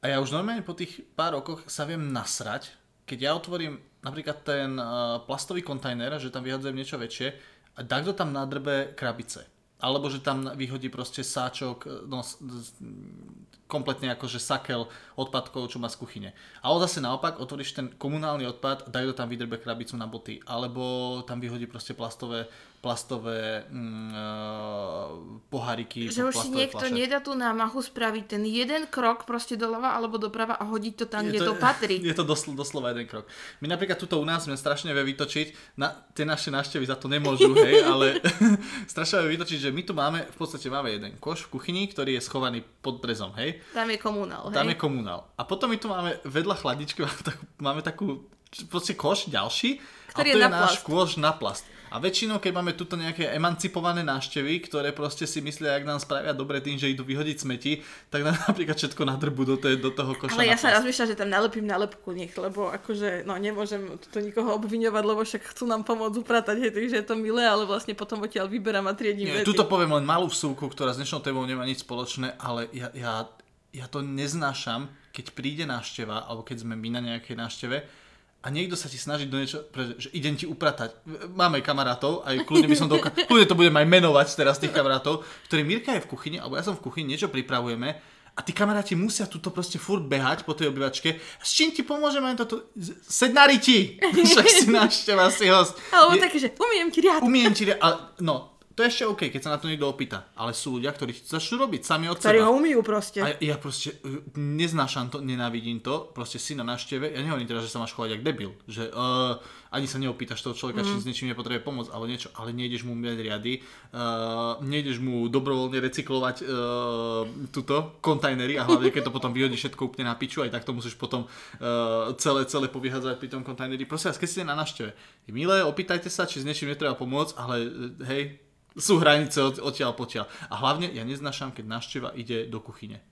A ja už normálne po tých pár rokoch sa viem nasrať, keď ja otvorím napríklad ten uh, plastový kontajner, že tam vyhadzujem niečo väčšie a takto tam nadrbe krabice. Alebo že tam vyhodí proste sáčok, e, no, kompletne akože sakel odpadkov, čo má z kuchyne. Ale zase naopak, otvoríš ten komunálny odpad, dajú tam vydrbe krabicu na boty. Alebo tam vyhodí proste plastové plastové mm, uh, poháriky. Že už si niekto flaše. nedá tú námahu spraviť ten jeden krok proste doľava alebo doprava a hodiť to tam, je kde to, to patrí. Je to dosl- doslova jeden krok. My napríklad tuto u nás sme strašne vie vytočiť, na, tie naše návštevy za to nemôžu, hej, ale strašne vie vytočiť, že my tu máme, v podstate máme jeden koš v kuchyni, ktorý je schovaný pod drezom, hej. Tam je komunál, hej. Tam je komunál. A potom my tu máme vedľa chladničky, máme takú, máme takú proste koš ďalší ktorý a to je, je náš kôž na plast. A väčšinou, keď máme tuto nejaké emancipované návštevy, ktoré proste si myslia, ak nám spravia dobre tým, že idú vyhodiť smeti, tak nám napríklad všetko nadrbu do, tej, do toho koša. Ale ja sa rozmýšľam, že tam nalepím nalepku nech, lebo akože, no nemôžem to nikoho obviňovať, lebo však chcú nám pomôcť upratať, hej, takže je to milé, ale vlastne potom odtiaľ vyberám a triedím Nie, Tuto poviem len malú vsúku, ktorá s dnešnou témou nemá nič spoločné, ale ja, ja, ja to neznášam, keď príde návšteva, alebo keď sme my na nejakej návšteve, a niekto sa ti snaží do niečo, že idem ti upratať. Máme kamarátov, aj kľudne by som to, kľudne to budem aj menovať teraz tých kamarátov, ktorí Mirka je v kuchyni, alebo ja som v kuchyni, niečo pripravujeme a tí kamaráti musia tuto proste furt behať po tej obyvačke. S čím ti pomôžeme toto? Sed na riti! Však si si host. Alebo také, že umiem ti riad. Umiem ti riad. No, to je ešte OK, keď sa na to niekto opýta. Ale sú ľudia, ktorí začnú robiť sami od ktorí seba. ho umýjú proste. A ja proste uh, neznášam to, nenávidím to. Proste si na návšteve, ja nehovorím teraz, že sa máš chovať ako debil. Že uh, ani sa neopýtaš toho človeka, mm. či s niečím nepotrebuje pomôcť, ale niečo, ale nejdeš mu umývať riady, uh, nejdeš mu dobrovoľne recyklovať uh, túto kontajnery a hlavne keď to potom vyhodí všetko úplne na piču, aj tak to musíš potom uh, celé, celé povyhádzať pri tom kontajneri. Prosím vás, keď ste na návšteve, milé, opýtajte sa, či s niečím netreba pomôcť, ale hej, sú hranice od, odtiaľ potiaľ. A hlavne ja neznášam, keď návšteva ide do kuchyne.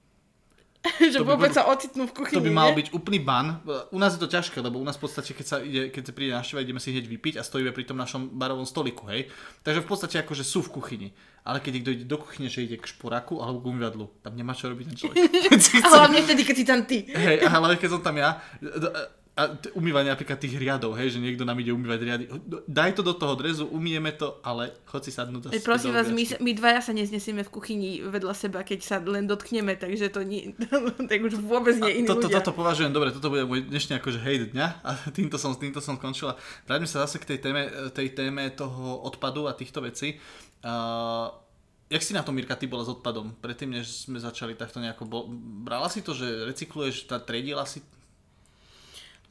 že vôbec sa ocitnú v kuchyni. To by mal byť úplný ban. U nás je to ťažké, lebo u nás v podstate, keď sa, ide, keď sa príde návšteva, ideme si hneď vypiť a stojíme pri tom našom barovom stoliku, hej. Takže v podstate akože sú v kuchyni. Ale keď niekto ide do kuchyne, že ide k šporáku alebo k umývadlu, tam nemá čo robiť ten človek. a hlavne vtedy, keď si tam ty. Hej, ale keď som tam ja, a t- umývanie napríklad tých riadov, hej, že niekto nám ide umývať riady. Daj to do toho drezu, umieme to, ale chod si sadnúť Veď prosím vás, my, my dvaja sa neznesieme v kuchyni vedľa seba, keď sa len dotkneme, takže to nie, tak už vôbec nie iní toto, ľudia. toto považujem, dobre, toto bude môj dnešný akože hejt dňa a týmto som, týmto som skončila. Vráťme sa zase k tej téme, tej téme toho odpadu a týchto vecí. Uh, jak si na to, Mirka, ty bola s odpadom? Predtým, než sme začali takto nejako... Bol, brala si to, že recykluješ, tá triedila si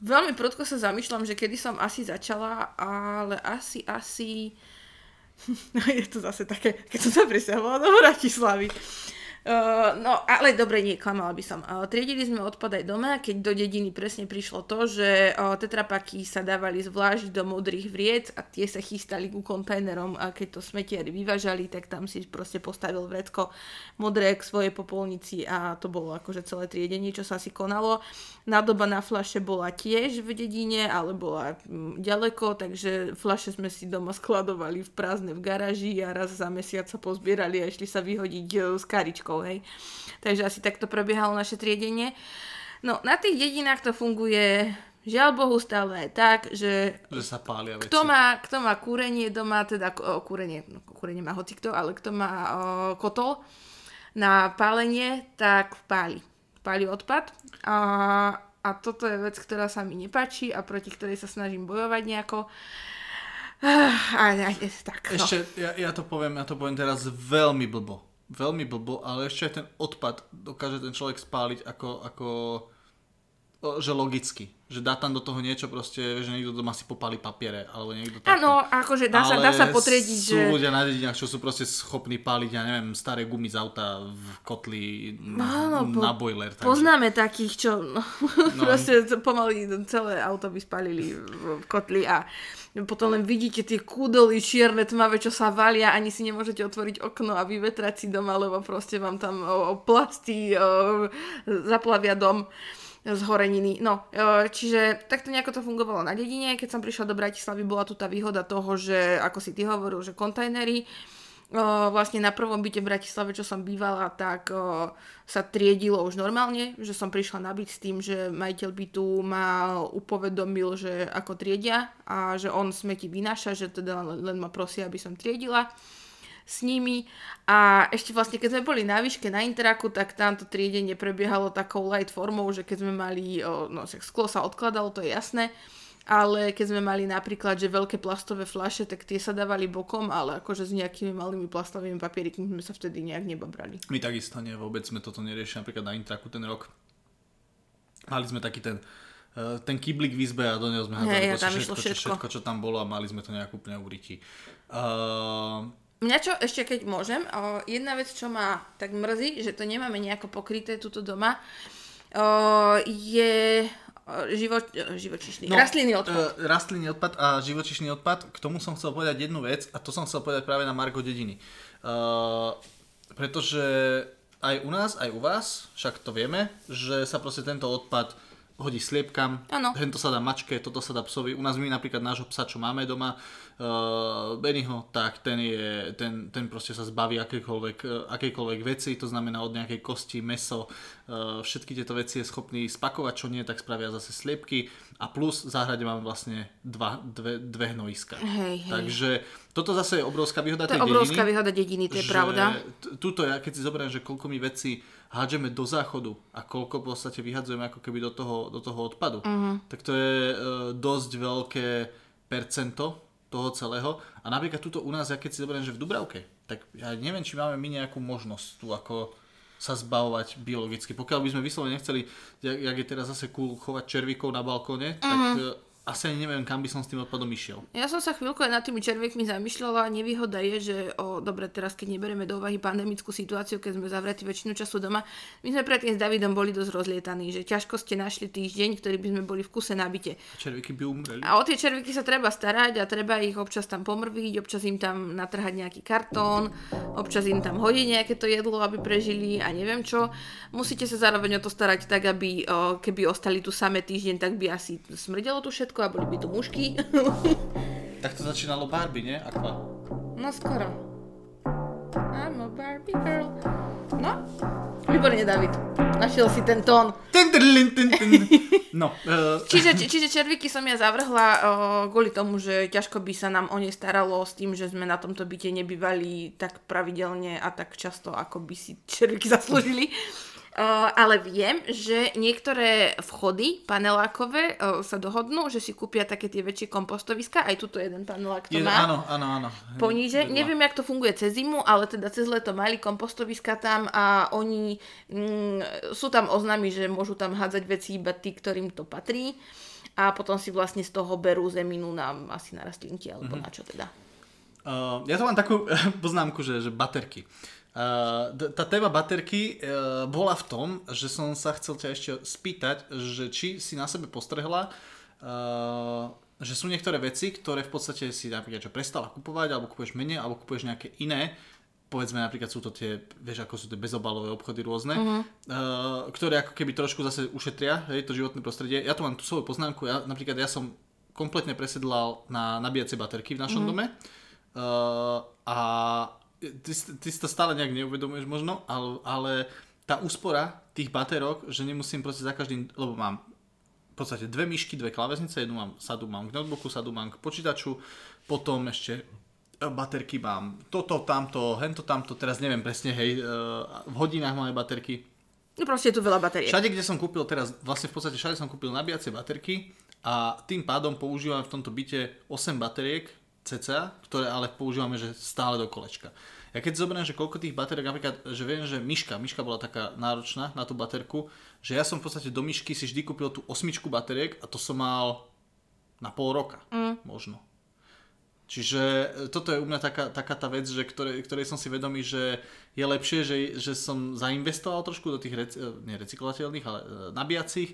Veľmi prudko sa zamýšľam, že kedy som asi začala, ale asi, asi... je to zase také, keď som sa presťahovala do Bratislavy. Uh, no, ale dobre, nie, klamala by som. Uh, triedili sme odpad aj doma, keď do dediny presne prišlo to, že uh, tetrapaky sa dávali zvlášť do modrých vriec a tie sa chystali ku kontajnerom a keď to smetiari vyvážali, tak tam si proste postavil vrecko modré k svojej popolnici a to bolo akože celé triedenie, čo sa asi konalo. Nádoba na flaše bola tiež v dedine, ale bola mm, ďaleko, takže flaše sme si doma skladovali v prázdne v garáži a raz za mesiac sa pozbierali a išli sa vyhodiť s karičkou, hej. Takže asi takto prebiehalo naše triedenie. No, na tých dedinách to funguje Žiaľ Bohu stále aj tak, že že sa pália veci. kto má, kto má kúrenie doma, teda o, kúrenie, no, kúrenie má hocikto, ale kto má o, kotol na pálenie, tak páli. Páli odpad. A, a toto je vec, ktorá sa mi nepáči a proti ktorej sa snažím bojovať nejako. A, a, a, tak, no. Ešte, ja, ja, to poviem, ja to poviem teraz veľmi blbo. Veľmi blbo, ale ešte aj ten odpad dokáže ten človek spáliť ako, ako že logicky. Že dá tam do toho niečo proste, že niekto doma si popáli papiere, alebo niekto také. Áno, akože dá sa, dá sa potriediť, sú že... ľudia na dedinách, čo sú proste schopní páliť, ja neviem, staré gumy z auta v kotli Áno, po- na boiler. Takže. Poznáme takých, čo no, No. proste pomaly celé auto by spalili v kotli a potom len vidíte tie kúdoly čierne, tmavé, čo sa valia, ani si nemôžete otvoriť okno a vyvetrať si doma, lebo proste vám tam o, plasty zaplavia dom z horeniny. No, čiže takto nejako to fungovalo na dedine. Keď som prišla do Bratislavy, bola tu tá výhoda toho, že ako si ty hovoril, že kontajnery, vlastne na prvom byte v Bratislave, čo som bývala, tak sa triedilo už normálne, že som prišla na byt s tým, že majiteľ bytu ma upovedomil, že ako triedia a že on smeti vynáša, že teda len, ma prosí, aby som triedila s nimi. A ešte vlastne keď sme boli na výške na Interaku, tak tamto triedenie prebiehalo takou light formou, že keď sme mali, no sklo sa odkladalo, to je jasné, ale keď sme mali napríklad, že veľké plastové fľaše, tak tie sa dávali bokom, ale akože s nejakými malými plastovými papierikmi sme sa vtedy nejak nebabrali. My takisto nie, vôbec sme toto neriešili, napríklad na Intraku ten rok. Mali sme taký ten, eh, ten kýblik v izbe a do neho sme hádali Hej, a proste tam išlo čo, všetko. všetko, čo tam bolo a mali sme to nejak úplne urytí. Uh, Mňa čo ešte keď môžem, o, jedna vec, čo ma tak mrzí, že to nemáme nejako pokryté tuto doma, o, je živo, o, živočíšny, no, rastlinný odpad. Uh, rastlinný odpad a živočišný odpad. K tomu som chcel povedať jednu vec a to som chcel povedať práve na Margo dediny. Uh, pretože aj u nás, aj u vás, však to vieme, že sa proste tento odpad hodí sliepkam, Áno. tento sa dá mačke, toto sa dá psovi. U nás my napríklad nášho psa, čo máme doma, uh, Bennyho, tak ten, je, ten, ten proste sa zbaví akejkoľvek, uh, akejkoľvek veci, to znamená od nejakej kosti, meso, uh, všetky tieto veci je schopný spakovať, čo nie, tak spravia zase sliepky a plus v záhrade máme vlastne dva, dve, dve hnojiska. Hej, hej. Takže toto zase je obrovská výhoda To je tej obrovská dediny. výhoda dediny, to je pravda. Tuto ja keď si zoberiem, že koľko my veci hádžeme do záchodu a koľko v podstate vyhadzujeme ako keby do toho, do toho odpadu, Mhm. tak to je e, dosť veľké percento toho celého. A napríklad tuto u nás, ja keď si zoberiem, že v Dubravke, tak ja neviem, či máme my nejakú možnosť tu ako sa zbavovať biologicky. Pokiaľ by sme vyslovene nechceli, jak, jak je teraz zase cool chovať červíkov na balkóne, tak Mhm. e, asi ani neviem, kam by som s tým odpadom išiel. Ja som sa chvíľku aj nad tými červiekmi zamýšľala. Nevýhoda je, že o, dobre, teraz keď neberieme do úvahy pandemickú situáciu, keď sme zavretí väčšinu času doma, my sme predtým s Davidom boli dosť rozlietaní, že ťažko ste našli týždeň, ktorý by sme boli v kuse nabite. Červíky by umreli. A o tie červíky sa treba starať a treba ich občas tam pomrviť, občas im tam natrhať nejaký kartón, občas im tam hodiť nejaké to jedlo, aby prežili a neviem čo. Musíte sa zároveň o to starať tak, aby o, keby ostali tu samé týždeň, tak by asi smrdelo tu všetko a boli by tu mušky. Tak to začínalo Barbie, nie? Aqua. no skoro. I'm a Barbie girl. No, výborne David. Našiel si ten tón. No, uh, Čiže, či- čiže červíky som ja zavrhla o, kvôli tomu, že ťažko by sa nám o ne staralo s tým, že sme na tomto byte nebývali tak pravidelne a tak často, ako by si červíky zaslúžili. Ale viem, že niektoré vchody panelákové sa dohodnú, že si kúpia také tie väčšie kompostoviska. Aj tuto jeden panelák to je, má. áno, áno, áno. Poníže. Vedľa. Neviem, jak to funguje cez zimu, ale teda cez leto mali kompostoviska tam a oni mm, sú tam oznámy, že môžu tam hádzať veci iba tí, ktorým to patrí a potom si vlastne z toho berú zeminu na asi na rastlinky alebo Mhm. na čo teda. Uh, ja tu mám takú poznámku, že, že baterky. Uh, d- tá téma baterky uh, bola v tom, že som sa chcel ťa ešte spýtať, že či si na sebe postrehla, uh, že sú niektoré veci, ktoré v podstate si napríklad čo prestala kupovať, alebo kupuješ menej, alebo kupuješ nejaké iné, povedzme napríklad sú to tie, vieš ako sú tie bezobalové obchody rôzne, uh-huh. uh, ktoré ako keby trošku zase ušetria hej, to životné prostredie. Ja tu mám tú svoju poznámku, ja, napríklad ja som kompletne presedlal na nabíjacie baterky v našom uh-huh. dome uh, a ty, ty si to stále nejak neuvedomuješ možno, ale, ale tá úspora tých baterok, že nemusím proste za každým, lebo mám v podstate dve myšky, dve klávesnice, jednu mám, sadu mám k notebooku, sadu mám k počítaču, potom ešte e, baterky mám toto, tamto, hento, tamto, teraz neviem presne, hej, e, v hodinách máme baterky. No proste je tu veľa batériek. Všade, kde som kúpil teraz, vlastne v podstate všade som kúpil nabíjacie baterky a tým pádom používam v tomto byte 8 bateriek cca, ktoré ale používame že stále do kolečka. Ja keď zoberiem, že koľko tých bateriek, napríklad, že viem, že myška, myška bola taká náročná na tú baterku, že ja som v podstate do myšky si vždy kúpil tú osmičku bateriek a to som mal na pol roka, mm. možno. Čiže e, toto je u mňa taká, taká tá vec, že ktorej, ktorej som si vedomý, že je lepšie, že, že som zainvestoval trošku do tých rec, e, nie recyklovateľných, ale e, nabíjacích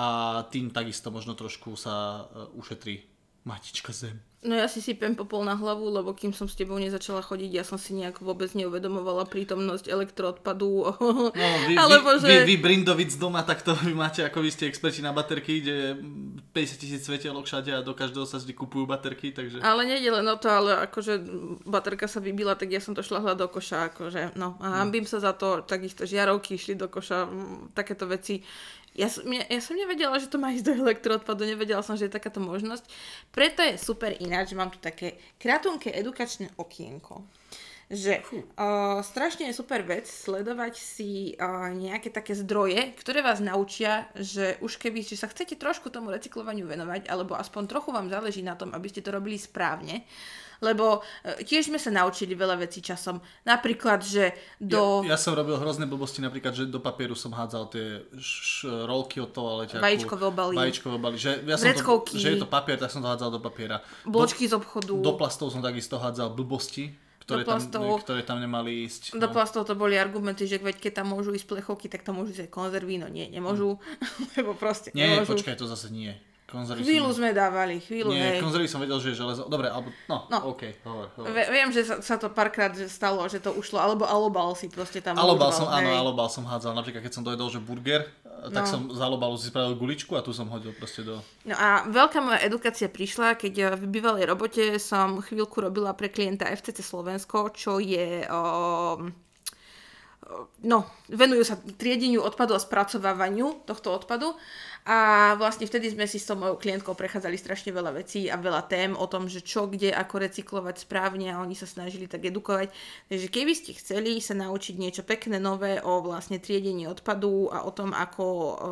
a tým takisto možno trošku sa ušetrí matička zem. No ja si sypem popol na hlavu, lebo kým som s tebou nezačala chodiť, ja som si nejak vôbec neuvedomovala prítomnosť elektroodpadu. No, vy, Alebo vy, že... vy, vy Brindovic doma, tak to vy máte, ako vy ste experti na baterky, kde je 50 tisíc svetielok všade a do každého sa vždy kupujú baterky, takže... Ale nejde len o to, ale akože baterka sa vybila, tak ja som to šla hľadať do koša, akože, no a hambím sa za to, takisto žiarovky išli do koša, takéto veci. Ja som, ja, ja som nevedela, že to má ísť do elektroodpadu, nevedela som, že je takáto možnosť. Preto je super ináč, že mám tu také kratunké edukačné okienko. Že uh, strašne je super vec sledovať si uh, nejaké také zdroje, ktoré vás naučia, že už keby že sa chcete trošku tomu recyklovaniu venovať, alebo aspoň trochu vám záleží na tom, aby ste to robili správne, lebo uh, tiež sme sa naučili veľa vecí časom. Napríklad, že do... Ja, ja som robil hrozné blbosti, napríklad, že do papieru som hádzal tie š, rolky od toaleťaku. Vajíčkové obaly. Vajíčkové obaly. Že, ja som to, že je to papier, tak som to hádzal do papiera. Bločky z obchodu. Do, do plastov som takisto hádzal blbosti, ktoré, Do plastov. tam, ktoré tam nemali ísť. Do no. plastov to boli argumenty, že veď keď tam môžu ísť plechovky, tak tam môžu ísť aj konzervy, no nie, nemôžu, lebo proste Nie, nemôžu. počkaj, to zase nie. Konzervy Chvíľu som... sme dávali, chvíľu, Nie, hej. konzervy som vedel, že je železo. Dobre, alebo... No, No. OK, hovor, hovor. Ve- viem, že sa, sa to párkrát stalo, že to ušlo, alebo alobal si proste tam Alobal som, áno, hej. alobal som hádzal. Napríklad, keď som dojedol, že burger, tak No. som z alobalu si spravil guličku a tu som hodil proste do... No a veľká moja edukácia prišla, keď v bývalej robote som chvíľku robila pre klienta FCC Slovensko, čo je... O, no, venujú sa triedeniu odpadu a spracovávaniu tohto odpadu a vlastne vtedy sme si s tou mojou klientkou prechádzali strašne veľa vecí a veľa tém o tom, že čo, kde, ako recyklovať správne a oni sa snažili tak edukovať. Takže keby ste chceli sa naučiť niečo pekné, nové o vlastne triedení odpadu a o tom, ako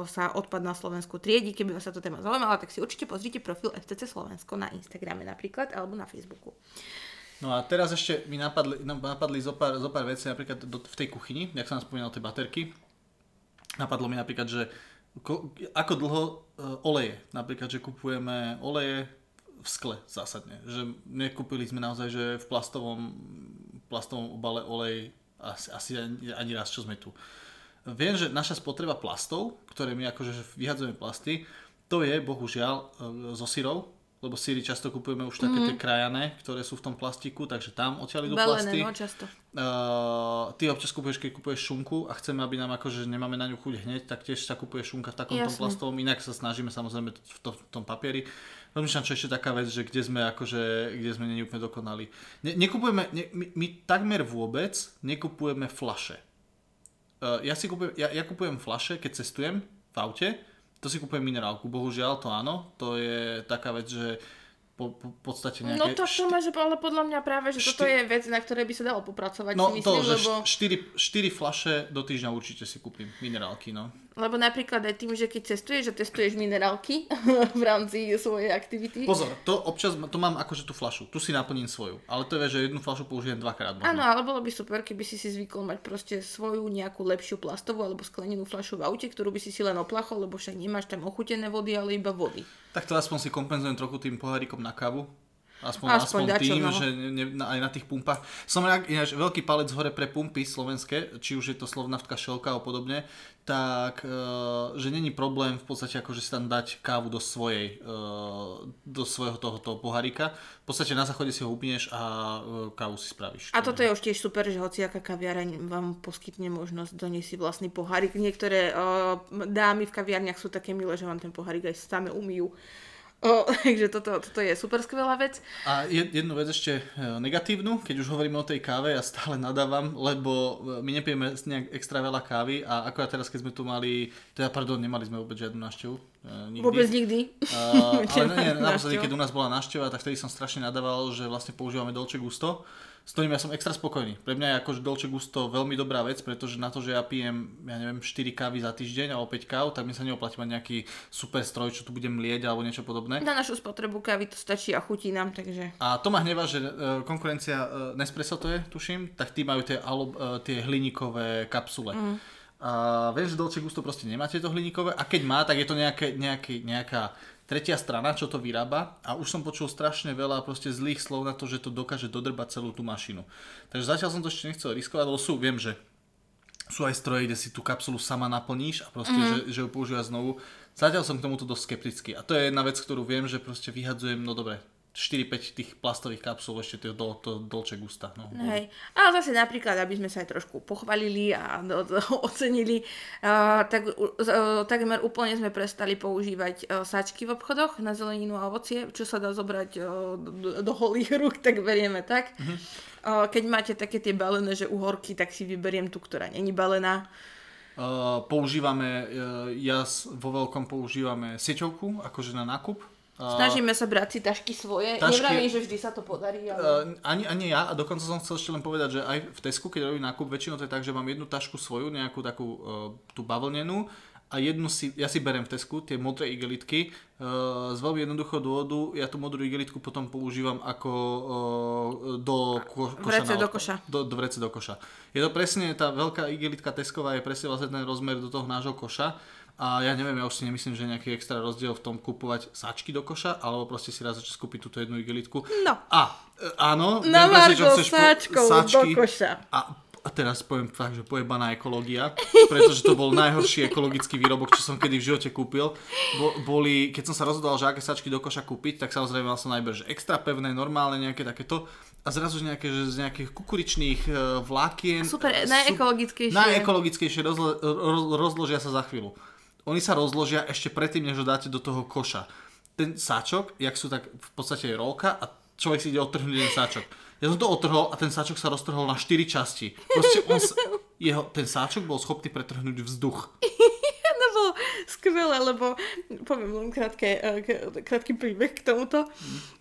sa odpad na Slovensku triedi, keby vás sa to téma zaujímala, tak si určite pozrite profil FCC Slovensko na Instagrame napríklad alebo na Facebooku. No a teraz ešte mi napadli, no, napadli zo pár, zo pár vecí, napríklad do, v tej kuchyni, jak som spomínal tie baterky. Napadlo mi napríklad, že ko, ako dlho e, oleje, napríklad, že kupujeme oleje v skle zásadne. Že nekúpili sme naozaj, že v plastovom, plastovom obale olej asi, asi ani, ani raz, čo sme tu. Viem, že naša spotreba plastov, ktoré my akože že vyhadzujeme plasty, to je bohužiaľ e, zo syrov, lebo síry často kupujeme už také tie krajané, ktoré sú v tom plastiku, takže tam odtiaľ idú plasty. no často. Uh, ty občas kupuješ, keď kupuješ šunku a chceme, aby nám akože nemáme na ňu chuť hneď, tak tiež sa kupuje šunka v takom tom Jasné. plastovom, inak sa snažíme samozrejme v, to, v tom papieri. Rozmýšľam, čo ešte taká vec, že kde sme akože, kde sme není úplne dokonali. Ne, nekupujeme, ne, my, my takmer vôbec nekupujeme flaše. Uh, ja si kupujem, ja, ja kupujem flaše, keď cestujem v aute to si kúpujem minerálku, bohužiaľ to áno, to je taká vec, že po, po podstate nejaké... No to, šty- máš, ale podľa mňa práve, že toto šty- je vec, na ktorej by sa dalo popracovať, No si myslím, to, že lebo... 4, 4 flaše do týždňa určite si kúpim, minerálky, no. Lebo napríklad aj tým, že keď cestuješ, že testuješ minerálky v rámci svojej aktivity. Pozor, to občas, to mám akože tú flašu, tu si naplním svoju, ale to je, že jednu flašu použijem dvakrát možno. Áno, ale bolo by super, keby si si zvykol mať proste svoju nejakú lepšiu plastovú alebo sklenenú fľašu v aute, ktorú by si si len oplachol, lebo však nemáš tam ochutené vody, ale iba vody. Tak to aspoň si kompenzujem trochu tým pohárikom na kávu. Aspoň, Aspoň aspoň, dačo, tým, no. že ne, na, aj na tých pumpách. Som ináč veľký palec hore pre pumpy slovenské, či už je to Slovnaftka, Šelka a podobne, tak, e, že není problém v podstate akože si tam dať kávu do svojej, e, do svojho tohoto pohárika. V podstate na záchode si ho upneš a e, kávu si spravíš. A toto je už tiež super, že hociaká kaviareň vám poskytne možnosť doniesť si vlastný pohárik. Niektoré dámy v kaviarniach sú také milé, že vám ten pohárik aj same umýjú. O, takže toto, toto je super skvelá vec. A jed- jednu vec ešte e, negatívnu, keď už hovoríme o tej káve, ja stále nadávam, lebo e, my nepijeme nejak extra veľa kávy a akorát teraz, keď sme tu mali, teda pardon, nemali sme vôbec žiadnu návštevu. e, Nikdy. Vôbec nikdy. Uh, ale nie, naposledy, keď u nás bola návšteva, tak vtedy som strašne nadával, že vlastne používame Dolce Gusto, s ktorým ja som extra spokojný. Pre mňa je akože Dolce Gusto veľmi dobrá vec, pretože na to, že ja pijem, ja neviem, 4 kávy za týždeň alebo 5 káv, tak mi sa neoplatí mať nejaký super stroj, čo tu budem lieť alebo niečo podobné. Na našu spotrebu kávy to stačí a chutí nám, takže... A to ma hnevá, že e, konkurencia e, Nespresso to je, tuším, tak tí majú tie, alo, e, tie hliníkové kapsule. Mm. A viem, že Dolce Gusto proste nemá tieto hliníkové a keď má, tak je to nejaké, nejaký, nejaká tretia strana, čo to vyrába a už som počul strašne veľa proste zlých slov na to, že to dokáže dodrbať celú tú mašinu. Takže zatiaľ som to ešte nechcel riskovať, lebo sú, viem, že sú aj stroje, kde si tú kapsulu sama naplníš a proste, mm. že, že ju používaš znovu. Zatiaľ som k tomuto dosť skeptický a to je jedna vec, ktorú viem, že proste vyhadzujem, no dobre, 4-5 tých plastových kapsul, ešte to, do, to Dolce Gusta. No. Hej. Ale zase napríklad, aby sme sa aj trošku pochvalili a do, do, ocenili, uh, tak uh, takmer úplne sme prestali používať uh, sačky v obchodoch na zeleninu a ovocie, čo sa dá zobrať uh, do, do holých rúk, tak berieme tak. Uh-huh. Uh, keď máte také tie balené, že uhorky, tak si vyberiem tú, ktorá není balená. Uh, používame, uh, ja vo veľkom používame sieťovku, akože na nákup. Snažíme sa brať si tašky svoje. Tašky- Nevravím, že vždy sa to podarí, ale... Uh, ani, ani ja, a dokonca som chcel ešte len povedať, že aj v Tesku, keď robím nákup, väčšinou to je tak, že mám jednu tašku svoju, nejakú takú uh, tú bavlnenú a jednu si, ja si berem v Tesku, tie modré igelitky, uh, z veľmi jednoduchého dôvodu, ja tú modrú igelitku potom používam ako uh, do ko- koša. Vrece do koša. Do, do vrece do koša. Je to presne, tá veľká igelitka Tesková je presne vlastne ten rozmer do toho nášho koša. A ja neviem, ja už si nemyslím, že nejaký extra rozdiel v tom kupovať sačky do koša, alebo proste si raz začať kúpiť túto jednu igelitku. No. A, e, áno, Na Margo po- sáčkov do koša. A, a teraz poviem fakt, že pojebaná ekológia, pretože to bol najhorší ekologický výrobok, čo som kedy v živote kúpil. Bo, boli, keď som sa rozhodoval, že aké sačky do koša kúpiť, tak samozrejme mal som najprv, že extra pevné, normálne, nejaké takéto. A zrazu nejaké, že z nejakých kukuričných e, vlákien. Super, e, najekologickejšie. Najekologickejšie rozlo, roz, rozložia sa za chvíľu. Oni sa rozložia ešte predtým, než ho dáte do toho koša. Ten sáčok, jak sú tak v podstate rolka a človek si ide odtrhnúť jeden sáčok. Ja som to otrhol a ten sáčok sa roztrhol na 4 časti. Proste on sa, jeho, ten sáčok bol schopný pretrhnúť vzduch. Bolo skvelé, lebo poviem len krátke, k- krátky príbeh k tomuto.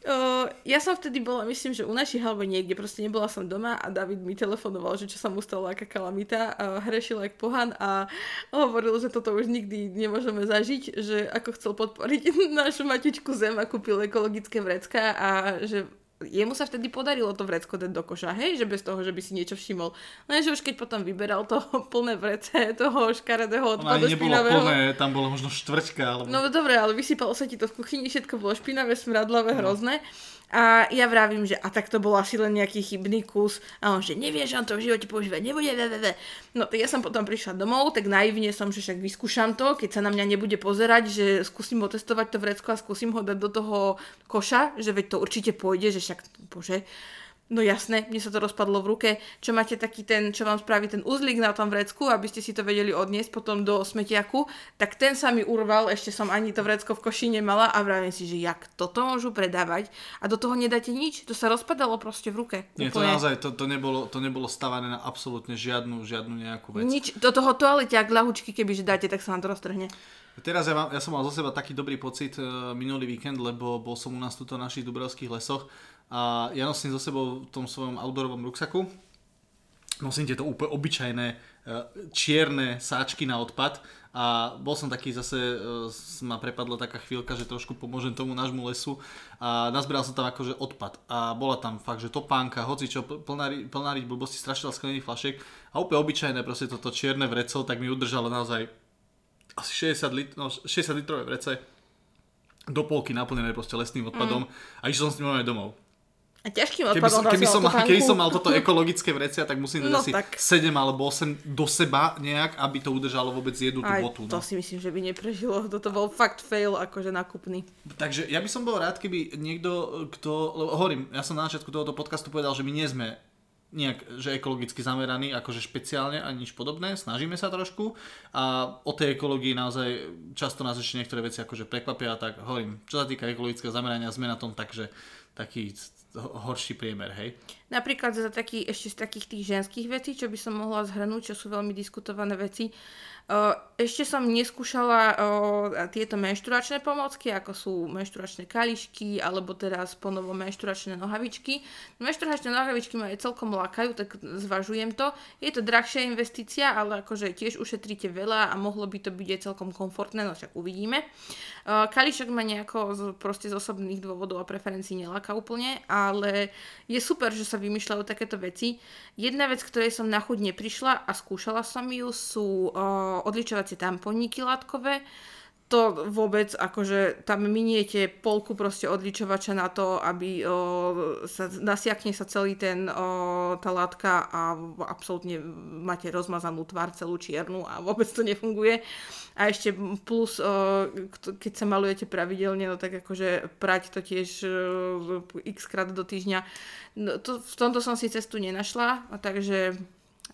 Uh, ja som vtedy bola, myslím, že u našich alebo niekde, proste nebola som doma a David mi telefonoval, že čo sa mu stalo, aká kalamita hrešil jak pohan a hovoril, že toto už nikdy nemôžeme zažiť, že ako chcel podporiť našu matičku zem a kúpil ekologické vrecka a že jemu sa vtedy podarilo to vrecko dať do koša, hej, že bez toho, že by si niečo všimol. Lenže už keď potom vyberal to plné vrece toho škaredého odpadu nebolo špinavého. plné, tam bola možno štvrťka. Alebo... No dobre, ale vysypalo sa ti to v kuchyni, všetko bolo špinavé, smradlavé, hrozné. A ja vravím, že a tak to bol asi len nejaký chybný kus. A on, že nevieš, on to v živote používať nebude. ve, ve, ve. No tak ja som potom prišla domov, tak naivne som, že však vyskúšam to, keď sa na mňa nebude pozerať, že skúsim otestovať to vrecko a skúsim ho dať do toho koša, že veď to určite pôjde, že však, bože, No jasné, mne sa to rozpadlo v ruke. Čo máte taký ten, čo vám spraví ten uzlík na tom vrecku, aby ste si to vedeli odniesť potom do smetiaku, tak ten sa mi urval, ešte som ani to vrecko v koši nemala a vravím si, že jak toto môžu predávať a do toho nedáte nič, to sa rozpadalo proste v ruke. Nie, to Úplne. naozaj, to, to, nebolo, to nebolo stavané na absolútne žiadnu, žiadnu nejakú vec. Nič, do toho toaleťák, ľahučky, keby že dáte, tak sa vám to roztrhne. Teraz ja, mám, ja som mal zo seba taký dobrý pocit uh, minulý víkend, lebo bol som u nás tuto v našich dubrovských lesoch a ja nosím so sebou v tom svojom outdoorovom ruksaku. Nosím tieto úplne obyčajné uh, čierne sáčky na odpad a bol som taký zase, uh, ma prepadla taká chvíľka, že trošku pomôžem tomu nášmu lesu a nazbieral som tam akože odpad a bola tam fakt, že topánka, hoci čo, plná, plná blbosti, strašila sklených flašiek a úplne obyčajné proste toto čierne vreco, tak mi udržalo naozaj asi 60, lit- no, 60 litrové vrece do polky naplnené proste lesným odpadom mm. a išiel som s ním domov. A ťažkým Keby, odpadom som- keby, som, mal, keby som mal toto ekologické vrecia, tak musím dať No asi tak. 7 alebo 8 do seba nejak, aby to udržalo vôbec jednu tú botu. to No. si myslím, že by neprežilo. Toto bol fakt fail, akože nakupný. Takže ja by som bol rád, keby niekto, kto, hovorím, ja som na začiatku tohoto podcastu povedal, že my nie sme nejak, že ekologicky zameraní, akože špeciálne ani nič podobné, snažíme sa trošku a o tej ekológii naozaj často nás ešte niektoré veci akože prekvapia, tak hovorím, čo sa týka ekologického zamerania, sme na tom takže taký ho- horší priemer, hej. Napríklad za taký, ešte z takých tých ženských vecí, čo by som mohla zhrnúť, čo sú veľmi diskutované veci. Ešte som neskúšala tieto menšturačné pomocky, ako sú menšturačné kališky, alebo teraz ponovo menšturačné nohavičky. Menšturačné nohavičky ma aj celkom lákajú, tak zvažujem to. Je to drahšia investícia, ale akože tiež ušetríte veľa a mohlo by to byť aj celkom komfortné, no však uvidíme. Kališok ma nejako z, proste z osobných dôvodov a preferencií neláka úplne, ale je super, že sa vymýšľajú takéto veci. Jedna vec, ktorej som na chuť neprišla a skúšala som ju, sú uh, odličovacie tamponíky látkové. To vôbec, akože tam miniete polku proste odličovača na to, aby o, sa, nasiakne sa celý ten, o, tá látka a absolútne máte rozmazanú tvár celú čiernu a vôbec to nefunguje. A ešte plus, o, keď sa malujete pravidelne, no tak akože prať to tiež x krát do týždňa. No, to, v tomto som si cestu nenašla, takže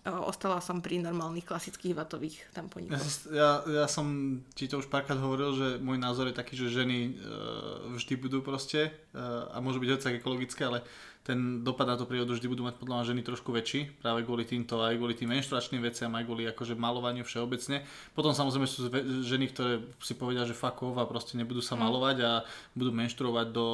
ostala som pri normálnych klasických vatových Ja, tamponíkoch. si- ja, ja som ti to už párkrát hovoril, že môj názor je taký, že ženy e, vždy budú proste e, a môžu byť hoci ekologické, ale ten dopad na tú prírodu vždy budú mať podľa mňa ženy trošku väčší, práve kvôli týmto, aj kvôli tým menštruačným veciam, aj kvôli akože malovaniu všeobecne. Potom samozrejme sú ženy, ktoré si povedia, že fuck off a proste nebudú sa malovať a budú menštruovať do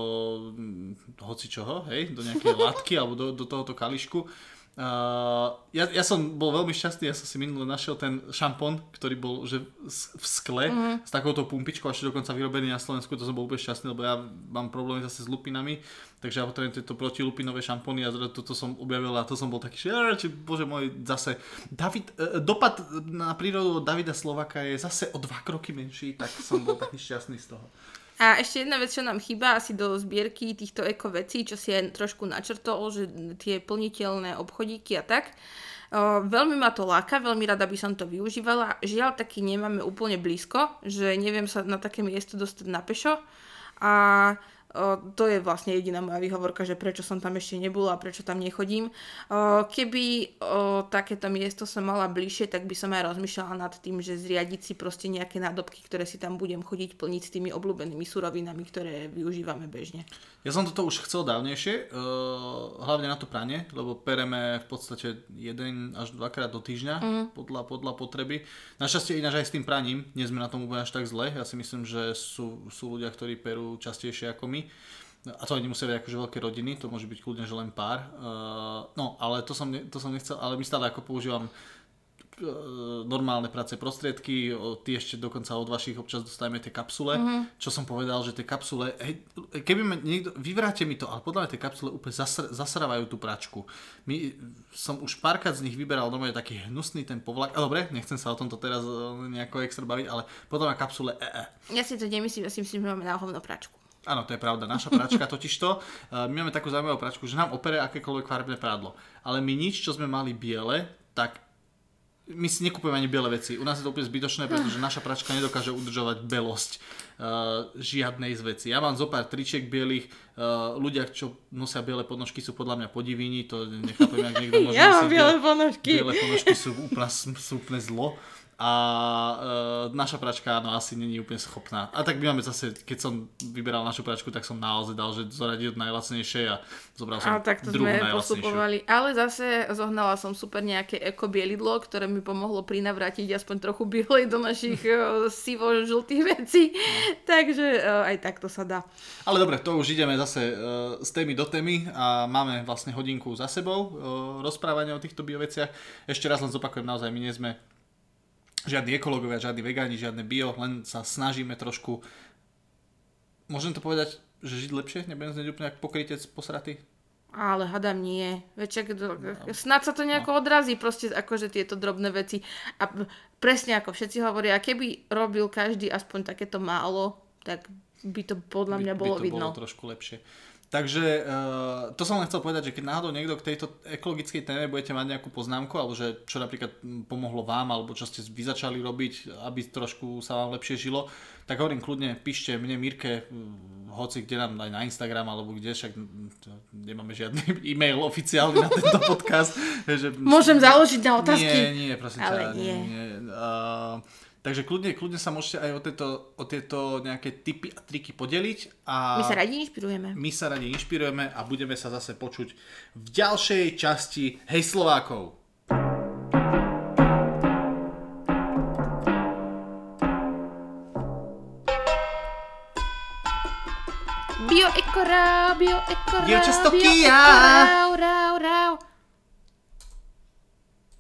mm, hoci čoho, hej, do nejakej látky alebo do, do tohoto kališku. Uh, ja, ja som bol veľmi šťastný, ja som si minule našiel ten šampón, ktorý bol že v skle mm. s takouto pumpičkou, ešte dokonca vyrobený na Slovensku, to som bol úplne šťastný, lebo ja mám problémy zase s lupinami, takže ja potrebujem tieto protilupinové šampóny a toto som objavil a to som bol taký, že "Á, či, bože môj, zase David, e, dopad na prírodu od Davida Slovaka je zase o dva kroky menší, tak som bol taký šťastný z toho. A ešte jedna vec, čo nám chýba asi do zbierky týchto eko vecí, čo si aj trošku načrtol, že tie plniteľné obchodíky a tak. O, veľmi ma to láka, veľmi rada by som to využívala. Žiaľ, taký nemáme úplne blízko, že neviem sa na také miesto dostať na pešo. A to je vlastne jediná moja výhovorka, že prečo som tam ešte nebola a prečo tam nechodím. Keby takéto miesto som mala bližšie, tak by som aj rozmýšľala nad tým, že zriadiť si proste nejaké nádobky, ktoré si tam budem chodiť plniť s tými obľúbenými surovinami, ktoré využívame bežne. Ja som toto už chcel dávnejšie, uh, hlavne na to pranie, lebo pereme v podstate jeden až dvakrát do týždňa mm. podľa, podľa potreby. Našťastie ináč aj s tým praním, nie sme na tom úplne až tak zle. Ja si myslím, že sú, sú ľudia, ktorí perú častejšie ako my. A to ani nemusia byť akože veľké rodiny, to môže byť kľudne, že len pár. Uh, no, ale to som, ne, to som nechcel, ale my stále ako používam normálne práce prostriedky, ty ešte dokonca od vašich občas dostajeme tie kapsule, mm-hmm. čo som povedal, že tie kapsule, hej, keby ma niekto, vyvráte mi to, ale podľa mňa tie kapsule úplne zasr, zasrávajú tú pračku. My, som už párkrát z nich vyberal normálne taký hnusný ten povlak, a dobre, nechcem sa o tomto teraz e, nejako extra baviť, ale podľa mňa kapsule, e, e. Ja si to nemyslím, ja si myslím, že máme na hovno pračku. Áno, to je pravda. Naša pračka totižto, my máme takú zaujímavú pračku, že nám opere akékoľvek farbné prádlo. Ale my nič, čo sme mali biele, tak my si nekupujeme ani biele veci. U nás je to úplne zbytočné, pretože naša pračka nedokáže udržovať belosť uh, žiadnej z vecí. Ja mám zo pár tričiek bielých, uh, ľudia, čo nosia biele podnožky, sú podľa mňa podivíni, to nechápem, jak niekto môže Ja mám biele ponožky. Biele ponožky sú úplne, sú úplne zlo. A uh, naša pračka no asi není úplne schopná. A tak my máme zase, keď som vyberal našu pračku, tak som naozaj dal, že zoradil od najlacnejšej a zobral som A takto druhú sme postupovali. Ale zase zohnala som super nejaké eko bielidlo, ktoré mi pomohlo prinavrátiť aspoň trochu bielej do našich eh, sivo-žltých vecí. Takže eh, aj takto sa dá. Ale dobre, to už ideme zase uh, z témy do témy a máme vlastne hodinku za sebou uh, rozprávania o týchto bioveciach. Ešte raz len zopakujem, naozaj my nie sme žiadni ekológovia, žiadni vegáni, žiadne bio, len sa snažíme trošku, môžem to povedať, že žiť lepšie? Nebudem znieť úplne ako pokrytec posratý? Ale hadám nie. Veď čak, snad sa to nejako odrazí, proste akože tieto drobné veci. A presne ako všetci hovoria, keby robil každý aspoň takéto málo, tak by to podľa mňa by, bolo by to vidno. bolo trošku lepšie. Takže uh, to som len chcel povedať, že keď náhodou niekto k tejto ekologickej téme budete mať nejakú poznámku, alebo že čo napríklad mm, pomohlo vám, alebo čo ste vy začali robiť, aby trošku sa vám lepšie žilo, tak hovorím kľudne, píšte mne Mirke, mm, hoci kde nám aj na Instagram, alebo kde, však to nemáme žiadny e-mail oficiálny na tento podcast. Že, Môžem založiť na otázky? Nie, nie, prosím Ale ťa, nie. nie. Uh, takže kľudne, kľudne sa môžete aj o tieto, o tieto nejaké tipy a triky podeliť. A My sa radi inšpirujeme. my sa radi inšpirujeme a budeme sa zase počuť v ďalšej časti Hej Slovákov. Bio ekora, bio ekora, Dievča z bio ekora, rau, rau, rau.